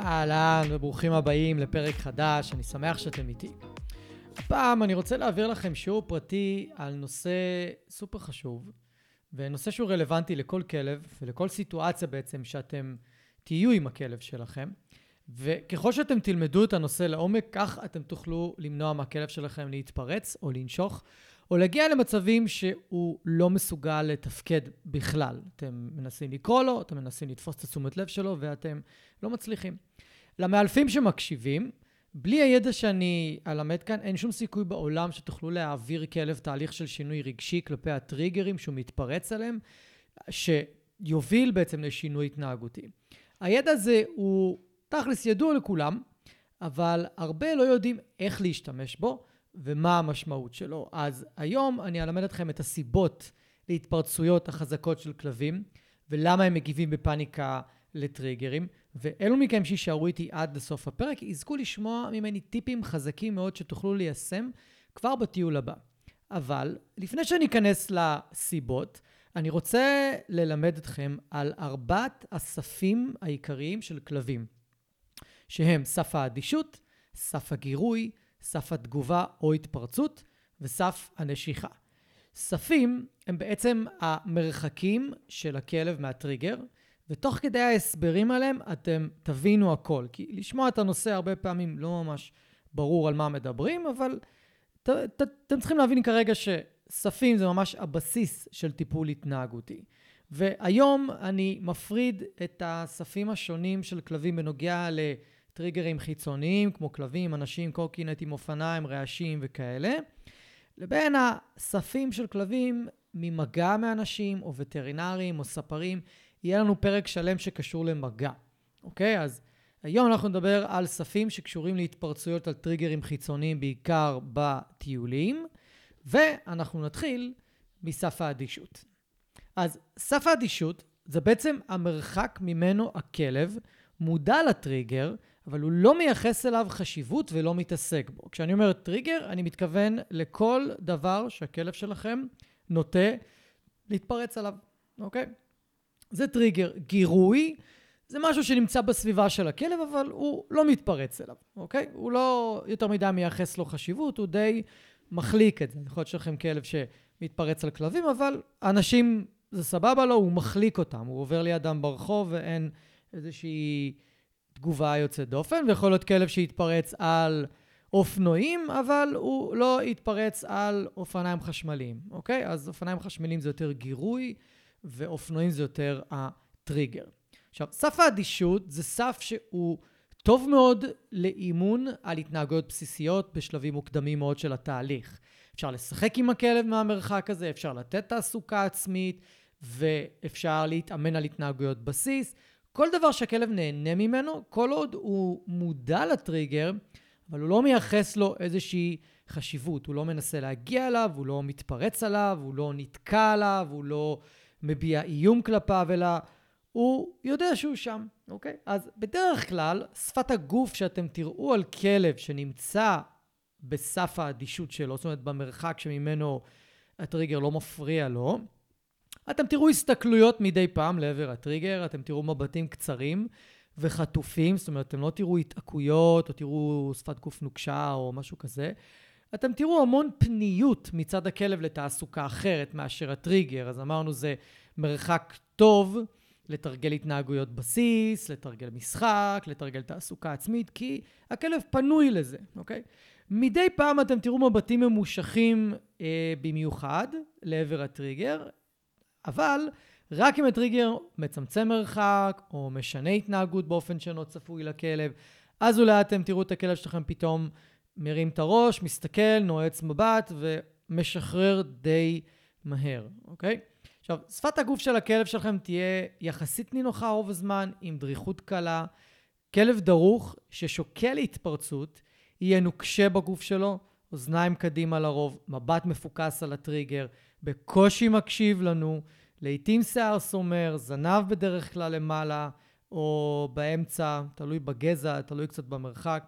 אהלן וברוכים הבאים לפרק חדש, אני שמח שאתם איתי. הפעם אני רוצה להעביר לכם שיעור פרטי על נושא סופר חשוב, ונושא שהוא רלוונטי לכל כלב ולכל סיטואציה בעצם שאתם תהיו עם הכלב שלכם. וככל שאתם תלמדו את הנושא לעומק, כך אתם תוכלו למנוע מהכלב שלכם להתפרץ או לנשוך, או להגיע למצבים שהוא לא מסוגל לתפקד בכלל. אתם מנסים לקרוא לו, אתם מנסים לתפוס את התשומת לב שלו, ואתם לא מצליחים. למאלפים שמקשיבים, בלי הידע שאני אלמד כאן, אין שום סיכוי בעולם שתוכלו להעביר כלב תהליך של שינוי רגשי כלפי הטריגרים שהוא מתפרץ עליהם, שיוביל בעצם לשינוי התנהגותי. הידע הזה הוא תכלס ידוע לכולם, אבל הרבה לא יודעים איך להשתמש בו ומה המשמעות שלו. אז היום אני אלמד אתכם את הסיבות להתפרצויות החזקות של כלבים, ולמה הם מגיבים בפאניקה לטריגרים, ואלו מכם שיישארו איתי עד לסוף הפרק יזכו לשמוע ממני טיפים חזקים מאוד שתוכלו ליישם כבר בטיול הבא. אבל לפני שאני אכנס לסיבות, אני רוצה ללמד אתכם על ארבעת הספים העיקריים של כלבים, שהם סף האדישות, סף הגירוי, סף התגובה או התפרצות וסף הנשיכה. ספים הם בעצם המרחקים של הכלב מהטריגר, ותוך כדי ההסברים עליהם אתם תבינו הכל. כי לשמוע את הנושא הרבה פעמים לא ממש ברור על מה מדברים, אבל ת, ת, אתם צריכים להבין כרגע שספים זה ממש הבסיס של טיפול התנהגותי. והיום אני מפריד את הספים השונים של כלבים בנוגע לטריגרים חיצוניים, כמו כלבים, אנשים, קורקינטים, אופניים, רעשים וכאלה, לבין הספים של כלבים ממגע מאנשים, או וטרינרים, או ספרים. יהיה לנו פרק שלם שקשור למגע, אוקיי? אז היום אנחנו נדבר על ספים שקשורים להתפרצויות על טריגרים חיצוניים, בעיקר בטיולים, ואנחנו נתחיל מסף האדישות. אז סף האדישות זה בעצם המרחק ממנו הכלב מודע לטריגר, אבל הוא לא מייחס אליו חשיבות ולא מתעסק בו. כשאני אומר טריגר, אני מתכוון לכל דבר שהכלב שלכם נוטה להתפרץ עליו, אוקיי? זה טריגר. גירוי זה משהו שנמצא בסביבה של הכלב, אבל הוא לא מתפרץ אליו, אוקיי? הוא לא יותר מדי מייחס לו חשיבות, הוא די מחליק את זה. יכול להיות שלכם כלב שמתפרץ על כלבים, אבל אנשים, זה סבבה לו, הוא מחליק אותם. הוא עובר לידם ברחוב ואין איזושהי תגובה יוצאת דופן, ויכול להיות כלב שיתפרץ על אופנועים, אבל הוא לא יתפרץ על אופניים חשמליים, אוקיי? אז אופניים חשמליים זה יותר גירוי. ואופנועים זה יותר הטריגר. עכשיו, סף האדישות זה סף שהוא טוב מאוד לאימון על התנהגויות בסיסיות בשלבים מוקדמים מאוד של התהליך. אפשר לשחק עם הכלב מהמרחק הזה, אפשר לתת תעסוקה עצמית, ואפשר להתאמן על התנהגויות בסיס. כל דבר שהכלב נהנה ממנו, כל עוד הוא מודע לטריגר, אבל הוא לא מייחס לו איזושהי חשיבות. הוא לא מנסה להגיע אליו, הוא לא מתפרץ עליו, הוא לא נתקע עליו, הוא לא מביע איום כלפיו, אלא הוא יודע שהוא שם, אוקיי? אז בדרך כלל, שפת הגוף שאתם תראו על כלב שנמצא בסף האדישות שלו, זאת אומרת במרחק שממנו הטריגר לא מפריע לו, אתם תראו הסתכלויות מדי פעם לעבר הטריגר, אתם תראו מבטים קצרים וחטופים, זאת אומרת, אתם לא תראו התעקויות או תראו שפת גוף נוקשה או משהו כזה. אתם תראו המון פניות מצד הכלב לתעסוקה אחרת מאשר הטריגר. אז אמרנו זה מרחק טוב לתרגל התנהגויות בסיס, לתרגל משחק, לתרגל תעסוקה עצמית, כי הכלב פנוי לזה, אוקיי? מדי פעם אתם תראו מבטים ממושכים אה, במיוחד לעבר הטריגר, אבל רק אם הטריגר מצמצם מרחק או משנה התנהגות באופן שאינו צפוי לכלב, אז אולי אתם תראו את הכלב שלכם פתאום מרים את הראש, מסתכל, נועץ מבט ומשחרר די מהר, אוקיי? עכשיו, שפת הגוף של הכלב שלכם תהיה יחסית נינוחה רוב הזמן, עם דריכות קלה. כלב דרוך ששוקל להתפרצות, יהיה נוקשה בגוף שלו, אוזניים קדימה לרוב, מבט מפוקס על הטריגר, בקושי מקשיב לנו, לעתים שיער סומר, זנב בדרך כלל למעלה או באמצע, תלוי בגזע, תלוי קצת במרחק,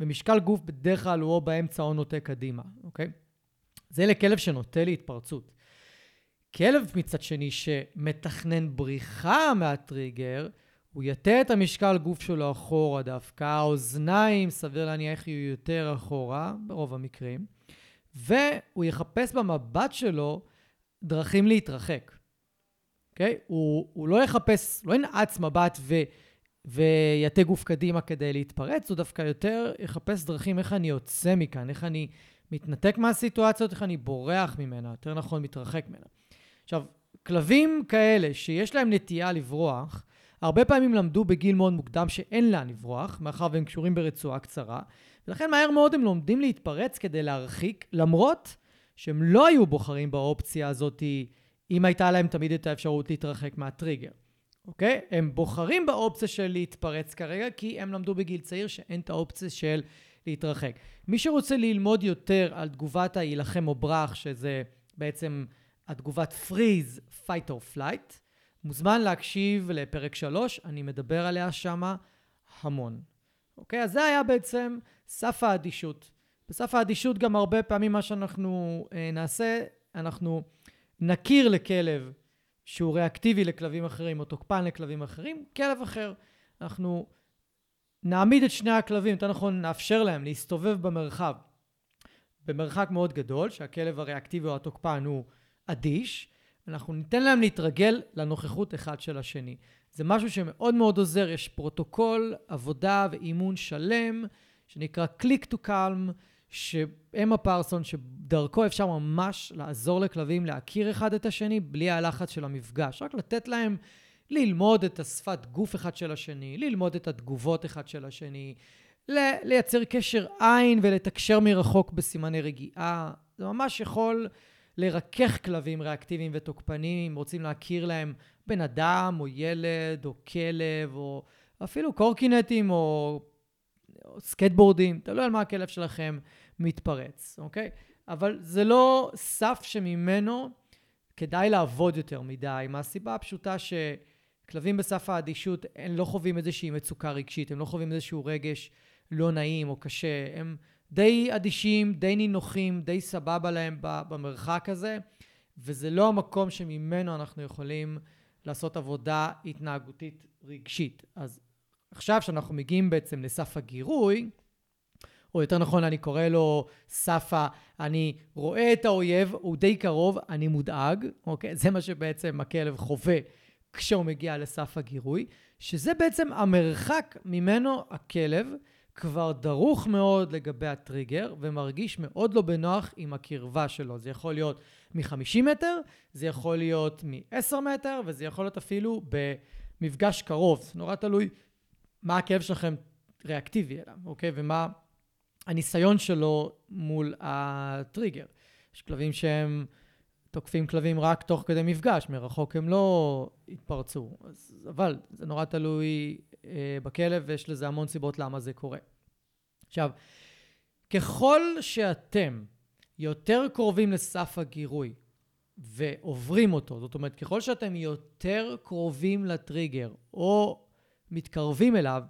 ומשקל גוף בדרך כלל הוא או באמצע או נוטה קדימה, אוקיי? זה לכלב שנוטה להתפרצות. כלב מצד שני שמתכנן בריחה מהטריגר, הוא יטה את המשקל גוף שלו אחורה דווקא, האוזניים, סביר להניח, יהיו יותר אחורה, ברוב המקרים, והוא יחפש במבט שלו דרכים להתרחק. אוקיי? Okay? הוא, הוא לא יחפש, לא ינעץ מבט ו, ויטה גוף קדימה כדי להתפרץ, הוא דווקא יותר יחפש דרכים איך אני יוצא מכאן, איך אני מתנתק מהסיטואציות, איך אני בורח ממנה, יותר נכון, מתרחק ממנה. עכשיו, כלבים כאלה שיש להם נטייה לברוח, הרבה פעמים למדו בגיל מאוד מוקדם שאין לאן לברוח, מאחר והם קשורים ברצועה קצרה, ולכן מהר מאוד הם לומדים להתפרץ כדי להרחיק, למרות שהם לא היו בוחרים באופציה הזאת אם הייתה להם תמיד את האפשרות להתרחק מהטריגר. אוקיי? הם בוחרים באופציה של להתפרץ כרגע, כי הם למדו בגיל צעיר שאין את האופציה של להתרחק. מי שרוצה ללמוד יותר על תגובת ההילחם או ברח, שזה בעצם התגובת freeze, fight or flight, מוזמן להקשיב לפרק 3, אני מדבר עליה שמה המון. אוקיי? אז זה היה בעצם סף האדישות. בסף האדישות גם הרבה פעמים מה שאנחנו אה, נעשה, אנחנו נכיר לכלב שהוא ריאקטיבי לכלבים אחרים או תוקפן לכלבים אחרים, כלב אחר. אנחנו נעמיד את שני הכלבים, יותר נכון נאפשר להם להסתובב במרחב במרחק מאוד גדול, שהכלב הריאקטיבי או התוקפן הוא אדיש, אנחנו ניתן להם להתרגל לנוכחות אחד של השני. זה משהו שמאוד מאוד עוזר, יש פרוטוקול עבודה ואימון שלם, שנקרא Click to Calm, של אמה פרסון, שדרכו אפשר ממש לעזור לכלבים להכיר אחד את השני בלי הלחץ של המפגש. רק לתת להם ללמוד את השפת גוף אחד של השני, ללמוד את התגובות אחד של השני, לייצר קשר עין ולתקשר מרחוק בסימני רגיעה. זה ממש יכול לרכך כלבים ריאקטיביים ותוקפניים, אם רוצים להכיר להם בן אדם או ילד או כלב או אפילו קורקינטים או, או סקטבורדים, תלוי על מה הכלב שלכם מתפרץ, אוקיי? אבל זה לא סף שממנו כדאי לעבוד יותר מדי, מהסיבה הפשוטה שכלבים בסף האדישות, הם לא חווים איזושהי מצוקה רגשית, הם לא חווים איזשהו רגש לא נעים או קשה, הם די אדישים, די נינוחים, די סבבה להם במרחק הזה, וזה לא המקום שממנו אנחנו יכולים לעשות עבודה התנהגותית רגשית. אז עכשיו שאנחנו מגיעים בעצם לסף הגירוי, או יותר נכון, אני קורא לו סף ה... אני רואה את האויב, הוא די קרוב, אני מודאג, אוקיי? זה מה שבעצם הכלב חווה כשהוא מגיע לסף הגירוי, שזה בעצם המרחק ממנו הכלב כבר דרוך מאוד לגבי הטריגר ומרגיש מאוד לא בנוח עם הקרבה שלו. זה יכול להיות מ-50 מטר, זה יכול להיות מ-10 מטר, וזה יכול להיות אפילו במפגש קרוב. זה נורא תלוי מה הכאב שלכם ריאקטיבי אליו, אוקיי? ומה הניסיון שלו מול הטריגר. יש כלבים שהם תוקפים כלבים רק תוך כדי מפגש, מרחוק הם לא התפרצו. אז, אבל זה נורא תלוי אה, בכלב, ויש לזה המון סיבות למה זה קורה. עכשיו, ככל שאתם יותר קרובים לסף הגירוי ועוברים אותו, זאת אומרת, ככל שאתם יותר קרובים לטריגר או מתקרבים אליו,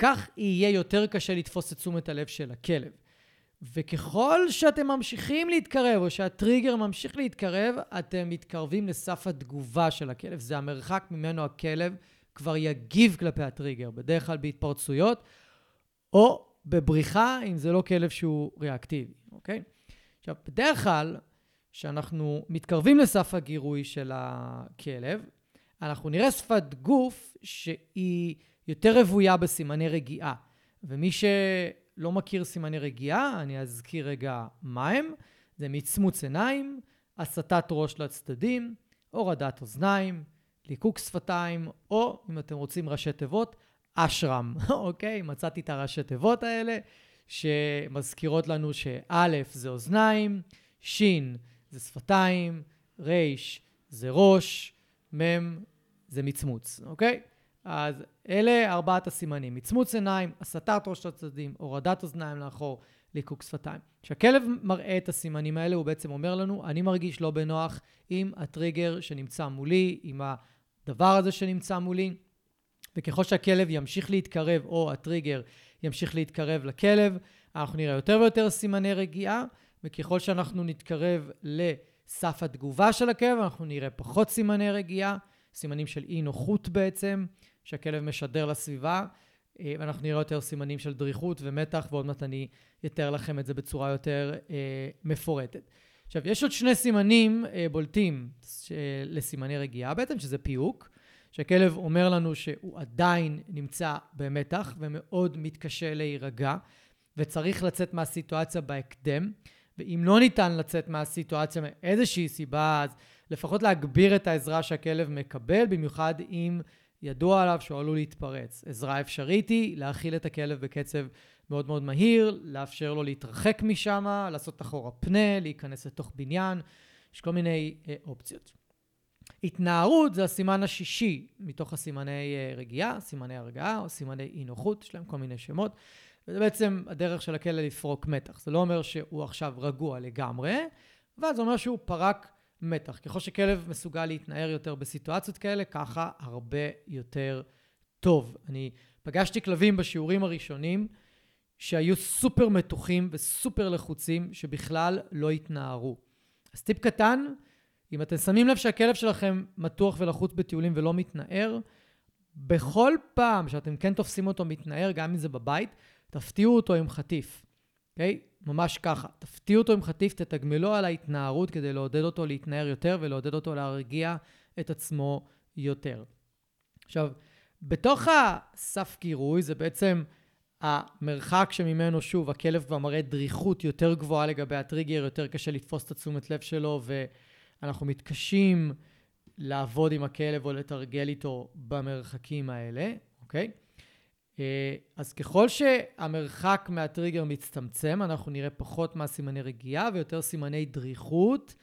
כך יהיה יותר קשה לתפוס את תשומת הלב של הכלב. וככל שאתם ממשיכים להתקרב, או שהטריגר ממשיך להתקרב, אתם מתקרבים לסף התגובה של הכלב. זה המרחק ממנו הכלב כבר יגיב כלפי הטריגר, בדרך כלל בהתפרצויות, או בבריחה, אם זה לא כלב שהוא ריאקטיבי, אוקיי? עכשיו, בדרך כלל, כשאנחנו מתקרבים לסף הגירוי של הכלב, אנחנו נראה שפת גוף שהיא יותר רוויה בסימני רגיעה. ומי שלא מכיר סימני רגיעה, אני אזכיר רגע מה הם. זה מצמוץ עיניים, הסטת ראש לצדדים, הורדת אוזניים, ליקוק שפתיים, או אם אתם רוצים ראשי תיבות, אשרם, אוקיי? מצאתי את הראשי תיבות האלה, שמזכירות לנו שא' זה אוזניים, ש' זה שפתיים, ר' זה ראש, מ' זה מצמוץ, אוקיי? אז אלה ארבעת הסימנים. מצמוץ עיניים, הסטת ראש לצדדים, הורדת אוזניים לאחור, ליקוק שפתיים. כשהכלב מראה את הסימנים האלה, הוא בעצם אומר לנו, אני מרגיש לא בנוח עם הטריגר שנמצא מולי, עם הדבר הזה שנמצא מולי, וככל שהכלב ימשיך להתקרב, או הטריגר ימשיך להתקרב לכלב, אנחנו נראה יותר ויותר סימני רגיעה, וככל שאנחנו נתקרב לסף התגובה של הכלב, אנחנו נראה פחות סימני רגיעה, סימנים של אי נוחות בעצם, שהכלב משדר לסביבה, אה, ואנחנו נראה יותר סימנים של דריכות ומתח, ועוד מעט אני אתאר לכם את זה בצורה יותר אה, מפורטת. עכשיו, יש עוד שני סימנים אה, בולטים לסימני רגיעה בעצם, שזה פיוק, שהכלב אומר לנו שהוא עדיין נמצא במתח ומאוד מתקשה להירגע, וצריך לצאת מהסיטואציה בהקדם. ואם לא ניתן לצאת מהסיטואציה מאיזושהי סיבה, אז לפחות להגביר את העזרה שהכלב מקבל, במיוחד אם ידוע עליו שהוא עלול להתפרץ. עזרה אפשרית היא להאכיל את הכלב בקצב מאוד מאוד מהיר, לאפשר לו להתרחק משם, לעשות אחורה פנה, להיכנס לתוך בניין, יש כל מיני אה, אופציות. התנערות זה הסימן השישי מתוך הסימני אה, רגיעה, סימני הרגעה או סימני אי נוחות, יש להם כל מיני שמות. וזה בעצם הדרך של הכלא לפרוק מתח. זה לא אומר שהוא עכשיו רגוע לגמרי, אבל זה אומר שהוא פרק מתח. ככל שכלב מסוגל להתנער יותר בסיטואציות כאלה, ככה הרבה יותר טוב. אני פגשתי כלבים בשיעורים הראשונים שהיו סופר מתוחים וסופר לחוצים, שבכלל לא התנערו. אז טיפ קטן, אם אתם שמים לב שהכלב שלכם מתוח ולחוץ בטיולים ולא מתנער, בכל פעם שאתם כן תופסים אותו מתנער, גם אם זה בבית, תפתיעו אותו עם חטיף, אוקיי? Okay? ממש ככה. תפתיעו אותו עם חטיף, תתגמלו על ההתנערות כדי לעודד אותו להתנער יותר ולעודד אותו להרגיע את עצמו יותר. עכשיו, בתוך הסף גירוי זה בעצם המרחק שממנו, שוב, הכלב כבר מראה דריכות יותר גבוהה לגבי הטריגר, יותר קשה לתפוס את התשומת לב שלו, ואנחנו מתקשים לעבוד עם הכלב או לתרגל איתו במרחקים האלה, אוקיי? אה, אז ככל שהמרחק מהטריגר מצטמצם, אנחנו נראה פחות מהסימני רגיעה ויותר סימני דריכות,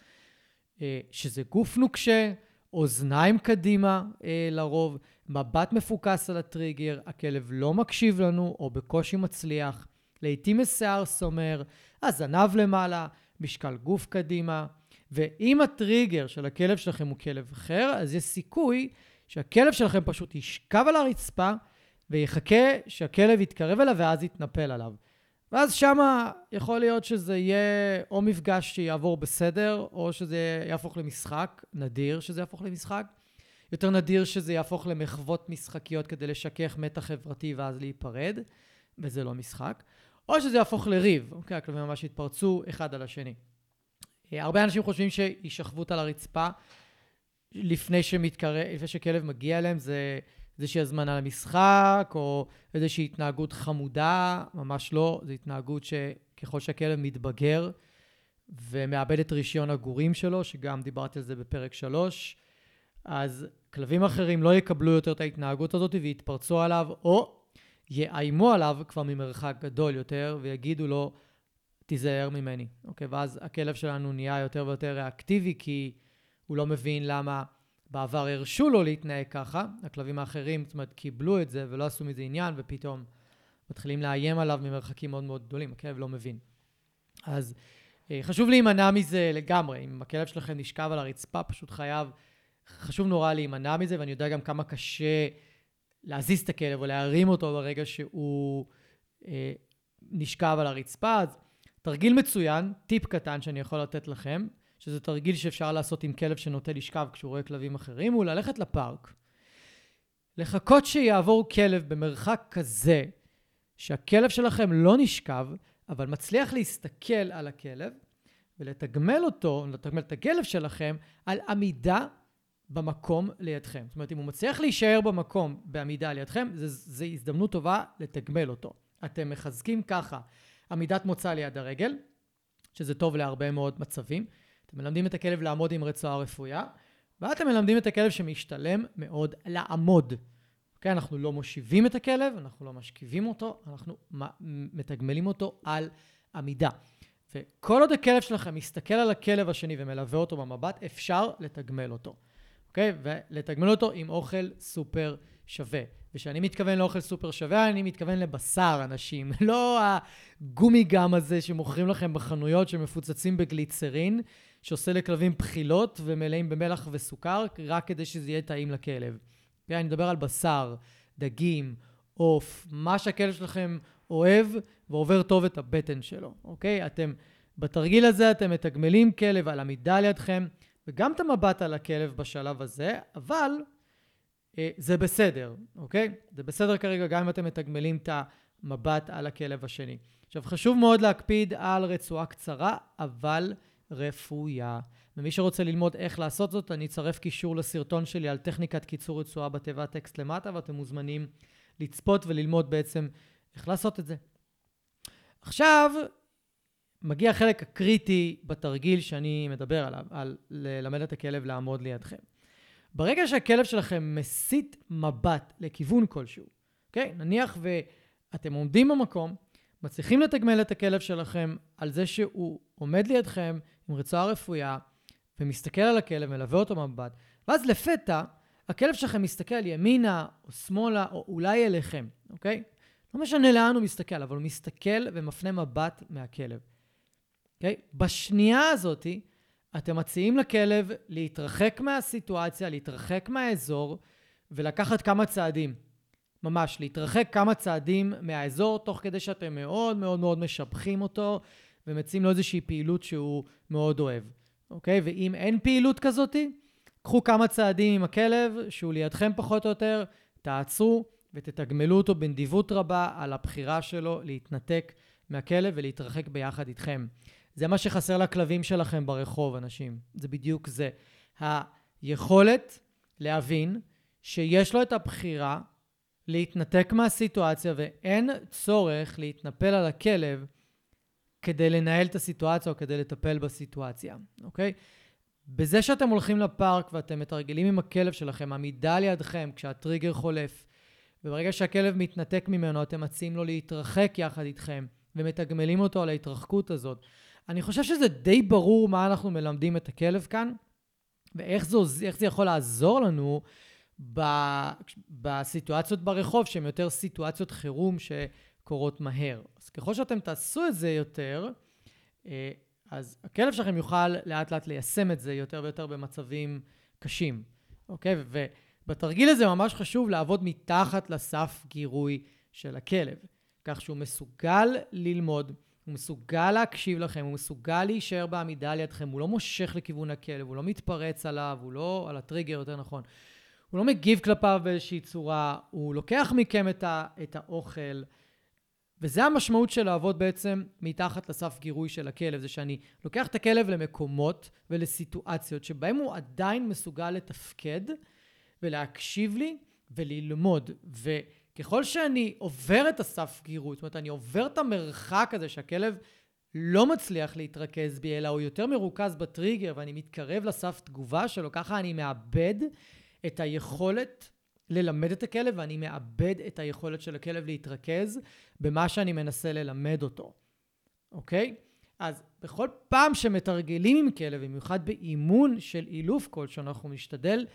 אה, שזה גוף נוקשה, אוזניים קדימה אה, לרוב, מבט מפוקס על הטריגר, הכלב לא מקשיב לנו או בקושי מצליח, לעתים משיער סומר, הזנב למעלה, משקל גוף קדימה, ואם הטריגר של הכלב שלכם הוא כלב אחר, אז יש סיכוי שהכלב שלכם פשוט ישכב על הרצפה ויחכה שהכלב יתקרב אליו ואז יתנפל עליו. ואז שמה יכול להיות שזה יהיה או מפגש שיעבור בסדר, או שזה יהפוך למשחק, נדיר שזה יהפוך למשחק. יותר נדיר שזה יהפוך למחוות משחקיות כדי לשכך מתח חברתי ואז להיפרד, וזה לא משחק. או שזה יהפוך לריב, אוקיי? הכלבים ממש יתפרצו אחד על השני. אה, הרבה אנשים חושבים שהישכבות על הרצפה לפני, שמתקרב, לפני שכלב מגיע אליהם זה איזושהי הזמנה למשחק, או איזושהי התנהגות חמודה, ממש לא. זו התנהגות שככל שהכלב מתבגר ומאבד את רישיון הגורים שלו, שגם דיברתי על זה בפרק 3, אז כלבים אחרים לא יקבלו יותר את ההתנהגות הזאת ויתפרצו עליו, או יאיימו עליו כבר ממרחק גדול יותר, ויגידו לו, תיזהר ממני. אוקיי? ואז הכלב שלנו נהיה יותר ויותר ריאקטיבי, כי הוא לא מבין למה בעבר הרשו לו להתנהג ככה, הכלבים האחרים, זאת אומרת, קיבלו את זה ולא עשו מזה עניין, ופתאום מתחילים לאיים עליו ממרחקים מאוד מאוד גדולים, הכלב לא מבין. אז אה, חשוב להימנע מזה לגמרי. אם הכלב שלכם נשכב על הרצפה, פשוט חייב, חשוב נורא להימנע מזה, ואני יודע גם כמה קשה להזיז את הכלב או להרים אותו ברגע שהוא אה, נשכב על הרצפה. אז תרגיל מצוין, טיפ קטן שאני יכול לתת לכם, שזה תרגיל שאפשר לעשות עם כלב שנוטה לשכב כשהוא רואה כלבים אחרים, הוא ללכת לפארק, לחכות שיעבור כלב במרחק כזה, שהכלב שלכם לא נשכב, אבל מצליח להסתכל על הכלב, ולתגמל אותו, לתגמל את הכלב שלכם, על עמידה במקום לידכם. זאת אומרת, אם הוא מצליח להישאר במקום בעמידה לידכם, זו הזדמנות טובה לתגמל אותו. אתם מחזקים ככה עמידת מוצא ליד הרגל, שזה טוב להרבה מאוד מצבים. אתם מלמדים את הכלב לעמוד עם רצועה רפויה, ואתם מלמדים את הכלב שמשתלם מאוד לעמוד. אוקיי? אנחנו לא מושיבים את הכלב, אנחנו לא משכיבים אותו, אנחנו מתגמלים אותו על עמידה. וכל עוד הכלב שלכם מסתכל על הכלב השני ומלווה אותו במבט, אפשר לתגמל אותו, אוקיי? ולתגמל אותו עם אוכל סופר שווה. וכשאני מתכוון לאוכל סופר שווה, אני מתכוון לבשר, אנשים. לא הגומי גם הזה שמוכרים לכם בחנויות שמפוצצים בגליצרין, שעושה לכלבים בחילות ומלאים במלח וסוכר, רק כדי שזה יהיה טעים לכלב. אני מדבר על בשר, דגים, עוף, מה שהכלב שלכם אוהב ועובר טוב את הבטן שלו, אוקיי? אתם, בתרגיל הזה אתם מתגמלים כלב על עמידה לידכם, וגם את המבט על הכלב בשלב הזה, אבל אה, זה בסדר, אוקיי? זה בסדר כרגע גם אם אתם מתגמלים את המבט על הכלב השני. עכשיו, חשוב מאוד להקפיד על רצועה קצרה, אבל רפויה. ומי שרוצה ללמוד איך לעשות זאת, אני אצרף קישור לסרטון שלי על טכניקת קיצור רצועה בתיבת טקסט למטה, ואתם מוזמנים לצפות וללמוד בעצם איך לעשות את זה. עכשיו, מגיע החלק הקריטי בתרגיל שאני מדבר עליו, על ללמד את הכלב לעמוד לידכם. ברגע שהכלב שלכם מסיט מבט לכיוון כלשהו, אוקיי? נניח ואתם עומדים במקום, מצליחים לתגמל את הכלב שלכם על זה שהוא עומד לידכם עם רצועה רפויה ומסתכל על הכלב, מלווה אותו במבט, ואז לפתע הכלב שלכם מסתכל ימינה או שמאלה או אולי אליכם, אוקיי? לא משנה לאן הוא מסתכל, אבל הוא מסתכל ומפנה מבט מהכלב. אוקיי? בשנייה הזאתי, אתם מציעים לכלב להתרחק מהסיטואציה, להתרחק מהאזור ולקחת כמה צעדים. ממש, להתרחק כמה צעדים מהאזור, תוך כדי שאתם מאוד מאוד מאוד משבחים אותו ומציעים לו איזושהי פעילות שהוא מאוד אוהב, אוקיי? ואם אין פעילות כזאתי, קחו כמה צעדים עם הכלב, שהוא לידכם פחות או יותר, תעצרו ותתגמלו אותו בנדיבות רבה על הבחירה שלו להתנתק מהכלב ולהתרחק ביחד איתכם. זה מה שחסר לכלבים שלכם ברחוב, אנשים. זה בדיוק זה. היכולת להבין שיש לו את הבחירה להתנתק מהסיטואציה ואין צורך להתנפל על הכלב כדי לנהל את הסיטואציה או כדי לטפל בסיטואציה, אוקיי? בזה שאתם הולכים לפארק ואתם מתרגלים עם הכלב שלכם, עמידה לידכם כשהטריגר חולף, וברגע שהכלב מתנתק ממנו, אתם מציעים לו להתרחק יחד איתכם, ומתגמלים אותו על ההתרחקות הזאת. אני חושב שזה די ברור מה אנחנו מלמדים את הכלב כאן, ואיך זה, זה יכול לעזור לנו בסיטואציות ברחוב, שהן יותר סיטואציות חירום שקורות מהר. אז ככל שאתם תעשו את זה יותר, אה, אז הכלב שלכם יוכל לאט לאט ליישם את זה יותר ויותר במצבים קשים, אוקיי? ובתרגיל הזה ממש חשוב לעבוד מתחת לסף גירוי של הכלב, כך שהוא מסוגל ללמוד, הוא מסוגל להקשיב לכם, הוא מסוגל להישאר בעמידה לידכם, הוא לא מושך לכיוון הכלב, הוא לא מתפרץ עליו, הוא לא, על הטריגר יותר נכון. הוא לא מגיב כלפיו באיזושהי צורה, הוא לוקח מכם את, ה, את האוכל, וזה המשמעות של לעבוד בעצם מתחת לסף גירוי של הכלב, זה שאני לוקח את הכלב למקומות ולסיטואציות שבהם הוא עדיין מסוגל לתפקד ולהקשיב לי וללמוד. וככל שאני עובר את הסף גירוי, זאת אומרת, אני עובר את המרחק הזה שהכלב לא מצליח להתרכז בי, אלא הוא יותר מרוכז בטריגר ואני מתקרב לסף תגובה שלו, ככה אני מאבד את היכולת ללמד את הכלב, ואני מאבד את היכולת של הכלב להתרכז במה שאני מנסה ללמד אותו, אוקיי? אז בכל פעם שמתרגלים עם כלב, במיוחד באימון של אילוף כלשהו, אנחנו נשתדל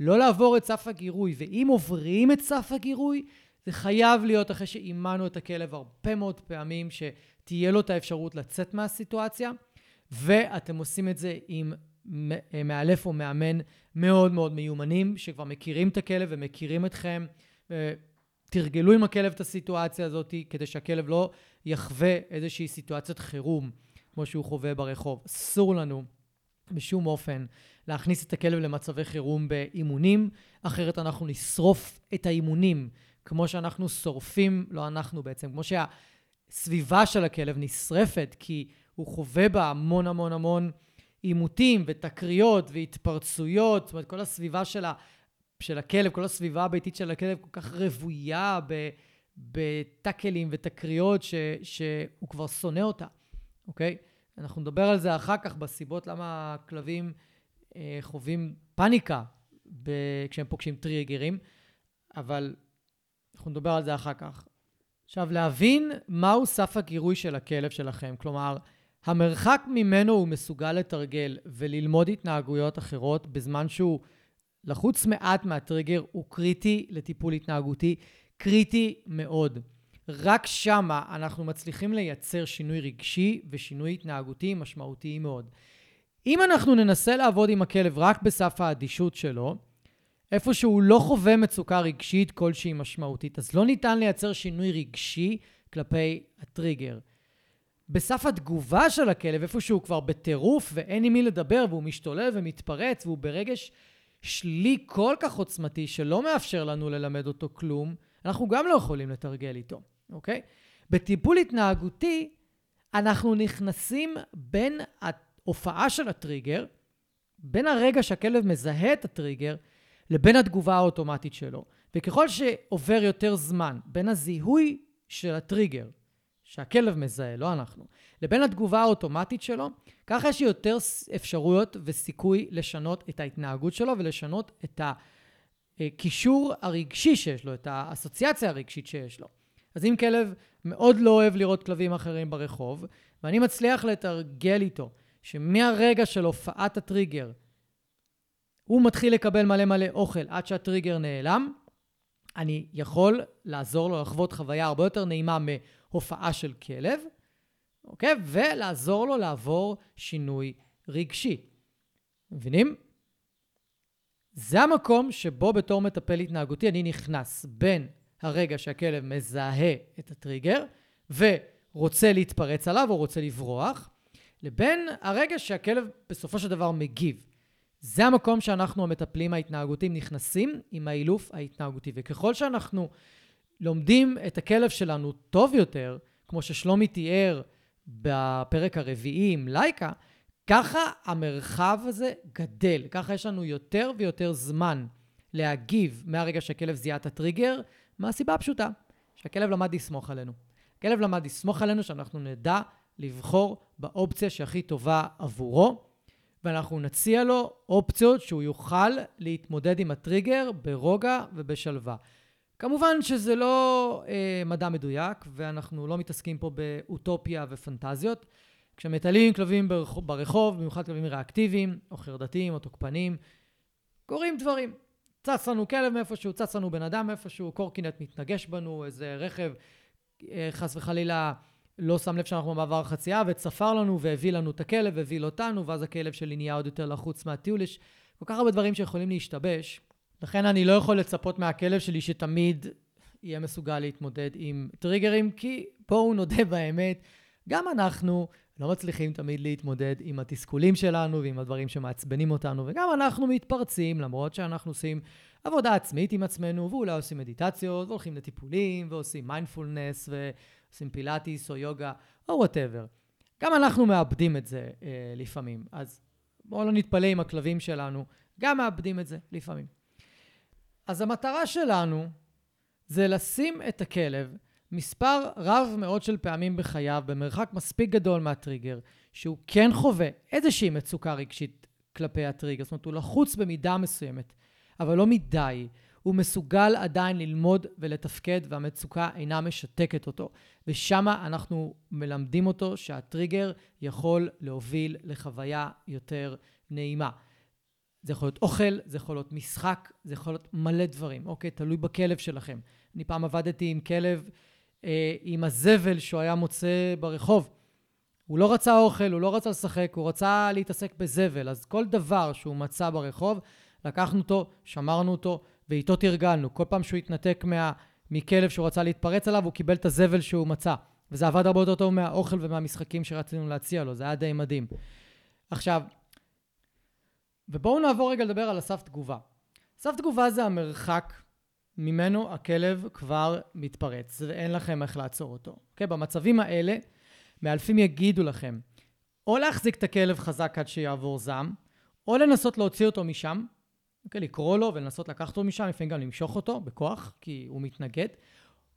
לא לעבור את סף הגירוי, ואם עוברים את סף הגירוי, זה חייב להיות אחרי שאימנו את הכלב הרבה מאוד פעמים, שתהיה לו את האפשרות לצאת מהסיטואציה, ואתם עושים את זה עם מאלף או מאמן מאוד מאוד מיומנים, שכבר מכירים את הכלב ומכירים אתכם. תרגלו עם הכלב את הסיטואציה הזאת, כדי שהכלב לא יחווה איזושהי סיטואציית חירום, כמו שהוא חווה ברחוב. אסור לנו בשום אופן להכניס את הכלב למצבי חירום באימונים, אחרת אנחנו נשרוף את האימונים, כמו שאנחנו שורפים, לא אנחנו בעצם, כמו שהסביבה של הכלב נשרפת, כי הוא חווה בה המון המון המון עימותים ותקריות והתפרצויות, זאת אומרת, כל הסביבה של, ה, של הכלב, כל הסביבה הביתית של הכלב כל כך רוויה בטאקלים ותקריות ש, שהוא כבר שונא אותה, אוקיי? אנחנו נדבר על זה אחר כך בסיבות למה הכלבים אה, חווים פאניקה ב, כשהם פוגשים טריגרים, אבל אנחנו נדבר על זה אחר כך. עכשיו, להבין מהו סף הגירוי של הכלב שלכם, כלומר, המרחק ממנו הוא מסוגל לתרגל וללמוד התנהגויות אחרות בזמן שהוא לחוץ מעט מהטריגר הוא קריטי לטיפול התנהגותי, קריטי מאוד. רק שמה אנחנו מצליחים לייצר שינוי רגשי ושינוי התנהגותי משמעותי מאוד. אם אנחנו ננסה לעבוד עם הכלב רק בסף האדישות שלו, איפה שהוא לא חווה מצוקה רגשית כלשהי משמעותית, אז לא ניתן לייצר שינוי רגשי כלפי הטריגר. בסף התגובה של הכלב, איפה שהוא כבר בטירוף ואין עם מי לדבר והוא משתולל ומתפרץ והוא ברגש שלילי כל כך עוצמתי שלא מאפשר לנו ללמד אותו כלום, אנחנו גם לא יכולים לתרגל איתו, אוקיי? בטיפול התנהגותי, אנחנו נכנסים בין ההופעה של הטריגר, בין הרגע שהכלב מזהה את הטריגר, לבין התגובה האוטומטית שלו. וככל שעובר יותר זמן בין הזיהוי של הטריגר, שהכלב מזהה, לא אנחנו, לבין התגובה האוטומטית שלו, ככה יש יותר אפשרויות וסיכוי לשנות את ההתנהגות שלו ולשנות את הקישור הרגשי שיש לו, את האסוציאציה הרגשית שיש לו. אז אם כלב מאוד לא אוהב לראות כלבים אחרים ברחוב, ואני מצליח לתרגל איתו שמהרגע של הופעת הטריגר, הוא מתחיל לקבל מלא מלא אוכל עד שהטריגר נעלם, אני יכול לעזור לו לחוות חוויה הרבה יותר נעימה מהופעה של כלב, אוקיי? ולעזור לו לעבור שינוי רגשי. מבינים? זה המקום שבו בתור מטפל התנהגותי אני נכנס בין הרגע שהכלב מזהה את הטריגר ורוצה להתפרץ עליו או רוצה לברוח, לבין הרגע שהכלב בסופו של דבר מגיב. זה המקום שאנחנו המטפלים ההתנהגותיים נכנסים עם האילוף ההתנהגותי. וככל שאנחנו לומדים את הכלב שלנו טוב יותר, כמו ששלומי תיאר בפרק הרביעי עם לייקה, ככה המרחב הזה גדל. ככה יש לנו יותר ויותר זמן להגיב מהרגע שהכלב זיהה את הטריגר, מהסיבה הפשוטה, שהכלב למד לסמוך עלינו. הכלב למד לסמוך עלינו שאנחנו נדע לבחור באופציה שהכי טובה עבורו, ואנחנו נציע לו אופציות שהוא יוכל להתמודד עם הטריגר ברוגע ובשלווה. כמובן שזה לא אה, מדע מדויק, ואנחנו לא מתעסקים פה באוטופיה ופנטזיות. כשמטיילים עם כלבים ברחוב, ברחוב, במיוחד כלבים ריאקטיביים, או חרדתיים, או תוקפנים, קורים דברים. צץ לנו כלב מאיפשהו, צץ לנו בן אדם מאיפשהו, קורקינט מתנגש בנו, איזה רכב, אה, חס וחלילה, לא שם לב שאנחנו במעבר חצייה, וצפר לנו והביא לנו את הכלב, והביא אותנו, ואז הכלב שלי נהיה עוד יותר לחוץ מהטיול. יש כל כך הרבה דברים שיכולים להשתבש. לכן אני לא יכול לצפות מהכלב שלי שתמיד יהיה מסוגל להתמודד עם טריגרים, כי בואו נודה באמת, גם אנחנו לא מצליחים תמיד להתמודד עם התסכולים שלנו ועם הדברים שמעצבנים אותנו, וגם אנחנו מתפרצים, למרות שאנחנו עושים עבודה עצמית עם עצמנו, ואולי עושים מדיטציות, והולכים לטיפולים, ועושים מיינדפולנס, ועושים פילאטיס או יוגה, או whatever. גם אנחנו מאבדים את זה אה, לפעמים. אז בואו לא נתפלא עם הכלבים שלנו, גם מאבדים את זה לפעמים. אז המטרה שלנו זה לשים את הכלב מספר רב מאוד של פעמים בחייו, במרחק מספיק גדול מהטריגר, שהוא כן חווה איזושהי מצוקה רגשית כלפי הטריגר. זאת אומרת, הוא לחוץ במידה מסוימת, אבל לא מדי. הוא מסוגל עדיין ללמוד ולתפקד, והמצוקה אינה משתקת אותו. ושם אנחנו מלמדים אותו שהטריגר יכול להוביל לחוויה יותר נעימה. זה יכול להיות אוכל, זה יכול להיות משחק, זה יכול להיות מלא דברים, אוקיי? תלוי בכלב שלכם. אני פעם עבדתי עם כלב אה, עם הזבל שהוא היה מוצא ברחוב. הוא לא רצה אוכל, הוא לא רצה לשחק, הוא רצה להתעסק בזבל. אז כל דבר שהוא מצא ברחוב, לקחנו אותו, שמרנו אותו, ואיתו תרגלנו. כל פעם שהוא התנתק מה, מכלב שהוא רצה להתפרץ עליו, הוא קיבל את הזבל שהוא מצא. וזה עבד הרבה יותר טוב מהאוכל ומהמשחקים שרצינו להציע לו, זה היה די מדהים. עכשיו, ובואו נעבור רגע לדבר על הסף תגובה. סף תגובה זה המרחק ממנו הכלב כבר מתפרץ, ואין לכם איך לעצור אותו. Okay, אוקיי? במצבים האלה, מאלפים יגידו לכם, או להחזיק את הכלב חזק עד שיעבור זעם, או לנסות להוציא אותו משם, אוקיי? לקרוא לו ולנסות לקחת אותו משם, לפעמים גם למשוך אותו בכוח, כי הוא מתנגד,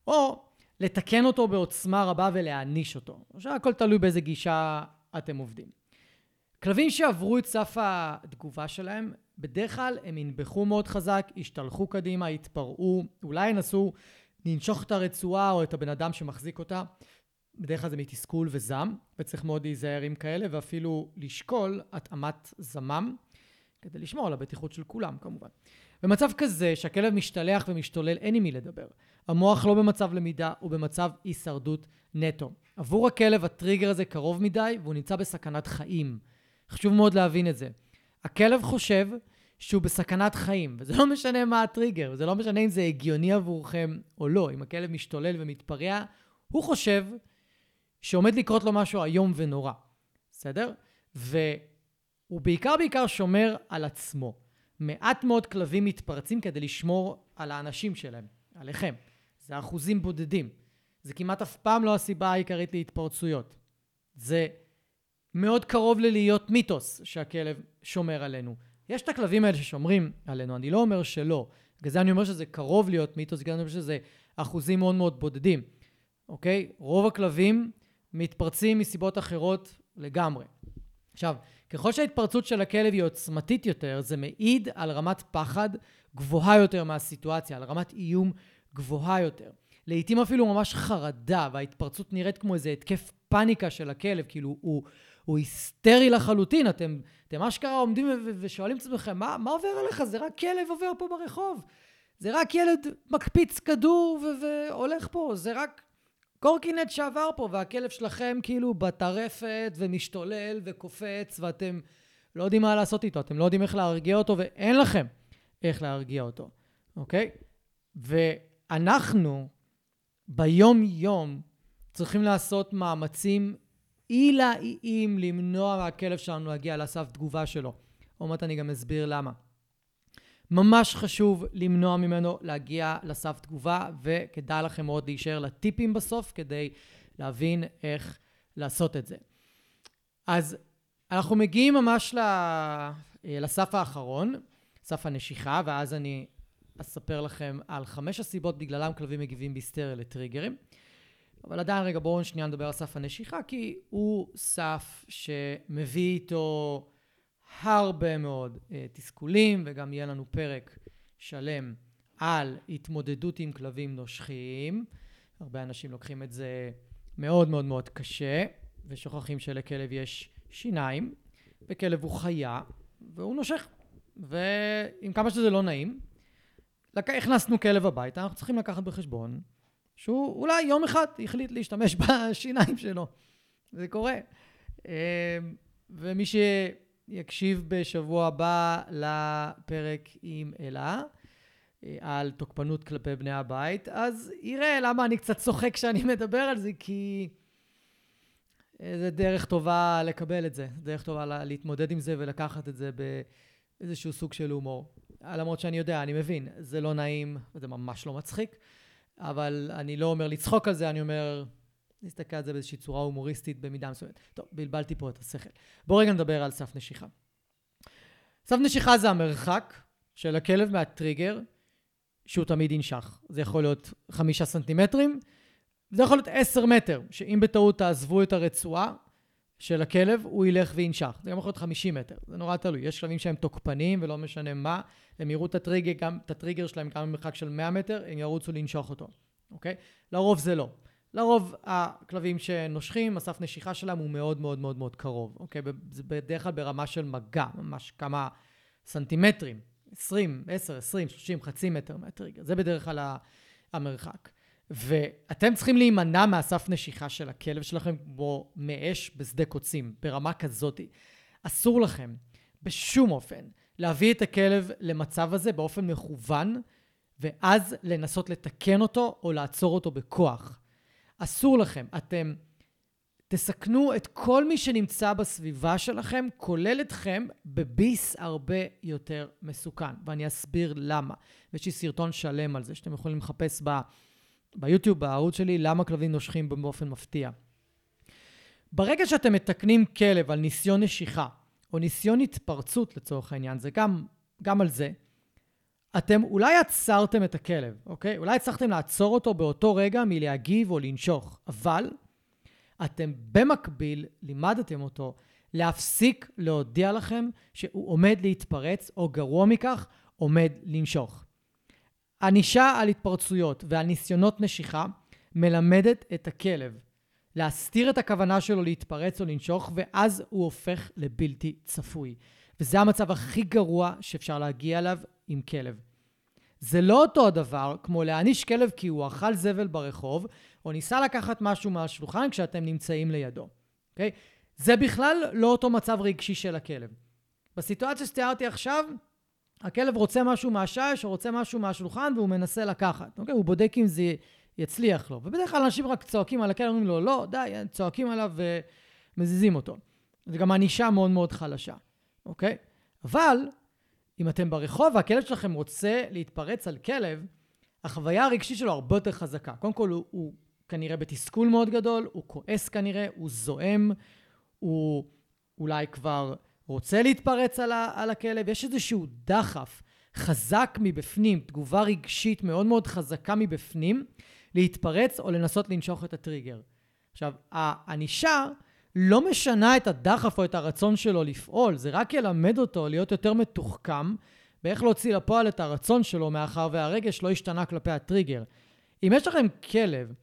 או לתקן אותו בעוצמה רבה ולהעניש אותו. עכשיו הכל תלוי באיזה גישה אתם עובדים. כלבים שעברו את סף התגובה שלהם, בדרך כלל הם ינבחו מאוד חזק, ישתלחו קדימה, יתפרעו, אולי ינסו לנשוך את הרצועה או את הבן אדם שמחזיק אותה. בדרך כלל זה מתסכול וזעם, וצריך מאוד להיזהר עם כאלה, ואפילו לשקול התאמת זמם, כדי לשמור על הבטיחות של כולם כמובן. במצב כזה, שהכלב משתלח ומשתולל, אין עם מי לדבר. המוח לא במצב למידה, הוא במצב הישרדות נטו. עבור הכלב הטריגר הזה קרוב מדי, והוא נמצא בסכנת חיים. חשוב מאוד להבין את זה. הכלב חושב שהוא בסכנת חיים, וזה לא משנה מה הטריגר, וזה לא משנה אם זה הגיוני עבורכם או לא. אם הכלב משתולל ומתפרע, הוא חושב שעומד לקרות לו משהו איום ונורא, בסדר? והוא בעיקר בעיקר שומר על עצמו. מעט מאוד כלבים מתפרצים כדי לשמור על האנשים שלהם, עליכם. זה אחוזים בודדים. זה כמעט אף פעם לא הסיבה העיקרית להתפרצויות. זה מאוד קרוב ללהיות מיתוס שהכלב שומר עלינו. יש את הכלבים האלה ששומרים עלינו, אני לא אומר שלא. בגלל זה אני אומר שזה קרוב להיות מיתוס, בגלל זה אני אומר שזה אחוזים מאוד מאוד בודדים, אוקיי? רוב הכלבים מתפרצים מסיבות אחרות לגמרי. עכשיו, ככל שההתפרצות של הכלב היא עוצמתית יותר, זה מעיד על רמת פחד גבוהה יותר מהסיטואציה, על רמת איום גבוהה יותר. לעתים אפילו ממש חרדה, וההתפרצות נראית כמו איזה התקף פאניקה של הכלב, כאילו הוא, הוא היסטרי לחלוטין. אתם, אתם אשכרה עומדים ושואלים את עצמכם, מה, מה עובר עליך? זה רק כלב עובר פה ברחוב. זה רק ילד מקפיץ כדור והולך פה, זה רק קורקינט שעבר פה, והכלב שלכם כאילו בטרפת ומשתולל וקופץ, ואתם לא יודעים מה לעשות איתו, אתם לא יודעים איך להרגיע אותו, ואין לכם איך להרגיע אותו, אוקיי? ואנחנו ביום-יום צריכים לעשות מאמצים עילאיים למנוע מהכלב שלנו להגיע לסף תגובה שלו. עוד מעט אני גם אסביר למה. ממש חשוב למנוע ממנו להגיע לסף תגובה, וכדאי לכם מאוד להישאר לטיפים בסוף כדי להבין איך לעשות את זה. אז אנחנו מגיעים ממש לסף האחרון, סף הנשיכה, ואז אני אספר לכם על חמש הסיבות בגללם כלבים מגיבים בהיסטריה לטריגרים. אבל עדיין רגע בואו שנייה נדבר על סף הנשיכה, כי הוא סף שמביא איתו הרבה מאוד uh, תסכולים, וגם יהיה לנו פרק שלם על התמודדות עם כלבים נושכים. הרבה אנשים לוקחים את זה מאוד מאוד מאוד קשה, ושוכחים שלכלב יש שיניים, וכלב הוא חיה, והוא נושך. ועם כמה שזה לא נעים, לק... הכנסנו כלב הביתה, אנחנו צריכים לקחת בחשבון שהוא אולי יום אחד החליט להשתמש בשיניים שלו. זה קורה. אמ, ומי שיקשיב בשבוע הבא לפרק עם אלה, אה, על תוקפנות כלפי בני הבית, אז יראה למה אני קצת צוחק כשאני מדבר על זה, כי זה דרך טובה לקבל את זה, דרך טובה להתמודד עם זה ולקחת את זה באיזשהו סוג של הומור. למרות שאני יודע, אני מבין, זה לא נעים, זה ממש לא מצחיק, אבל אני לא אומר לצחוק על זה, אני אומר להסתכל על זה באיזושהי צורה הומוריסטית במידה מסוימת. טוב, בלבלתי פה את השכל. בואו רגע נדבר על סף נשיכה. סף נשיכה זה המרחק של הכלב מהטריגר שהוא תמיד ינשך. זה יכול להיות חמישה סנטימטרים, זה יכול להיות עשר מטר, שאם בטעות תעזבו את הרצועה, של הכלב, הוא ילך וינשך. זה גם יכול להיות 50 מטר, זה נורא תלוי. יש שלבים שהם תוקפניים ולא משנה מה, הם יראו את הטריגר, גם, את הטריגר שלהם גם במרחק של 100 מטר, הם ירוצו לנשוך אותו, אוקיי? לרוב זה לא. לרוב הכלבים שנושכים, הסף נשיכה שלהם הוא מאוד מאוד מאוד מאוד קרוב, אוקיי? זה בדרך כלל ברמה של מגע, ממש כמה סנטימטרים, 20, 10, 20, 30, חצי מטר מהטריגר. זה בדרך כלל המרחק. ואתם צריכים להימנע מהסף נשיכה של הכלב שלכם כמו מאש בשדה קוצים, ברמה כזאת. אסור לכם בשום אופן להביא את הכלב למצב הזה באופן מכוון, ואז לנסות לתקן אותו או לעצור אותו בכוח. אסור לכם. אתם תסכנו את כל מי שנמצא בסביבה שלכם, כולל אתכם, בביס הרבה יותר מסוכן. ואני אסביר למה. ויש לי סרטון שלם על זה שאתם יכולים לחפש ב... ביוטיוב, בערוץ שלי, למה כלבים נושכים באופן מפתיע. ברגע שאתם מתקנים כלב על ניסיון נשיכה, או ניסיון התפרצות לצורך העניין, זה גם, גם על זה, אתם אולי עצרתם את הכלב, אוקיי? אולי הצלחתם לעצור אותו באותו רגע מלהגיב או לנשוך, אבל אתם במקביל לימדתם אותו להפסיק להודיע לכם שהוא עומד להתפרץ, או גרוע מכך, עומד לנשוך. ענישה על התפרצויות ועל ניסיונות נשיכה מלמדת את הכלב להסתיר את הכוונה שלו להתפרץ או לנשוך, ואז הוא הופך לבלתי צפוי. וזה המצב הכי גרוע שאפשר להגיע אליו עם כלב. זה לא אותו הדבר כמו להעניש כלב כי הוא אכל זבל ברחוב, או ניסה לקחת משהו מהשולחן כשאתם נמצאים לידו, אוקיי? Okay? זה בכלל לא אותו מצב רגשי של הכלב. בסיטואציה שתיארתי עכשיו, הכלב רוצה משהו מהשש, או רוצה משהו מהשולחן, והוא מנסה לקחת, אוקיי? הוא בודק אם זה יצליח לו. ובדרך כלל אנשים רק צועקים על הכלב, אומרים לו, לא, די, צועקים עליו ומזיזים אותו. זה גם ענישה מאוד מאוד חלשה, אוקיי? אבל אם אתם ברחוב והכלב שלכם רוצה להתפרץ על כלב, החוויה הרגשית שלו הרבה יותר חזקה. קודם כל, הוא, הוא כנראה בתסכול מאוד גדול, הוא כועס כנראה, הוא זועם, הוא אולי כבר רוצה להתפרץ על, ה, על הכלב, יש איזשהו דחף חזק מבפנים, תגובה רגשית מאוד מאוד חזקה מבפנים, להתפרץ או לנסות לנשוך את הטריגר. עכשיו, הענישה לא משנה את הדחף או את הרצון שלו לפעול, זה רק ילמד אותו להיות יותר מתוחכם באיך להוציא לפועל את הרצון שלו, מאחר והרגש לא השתנה כלפי הטריגר. אם יש לכם כלב,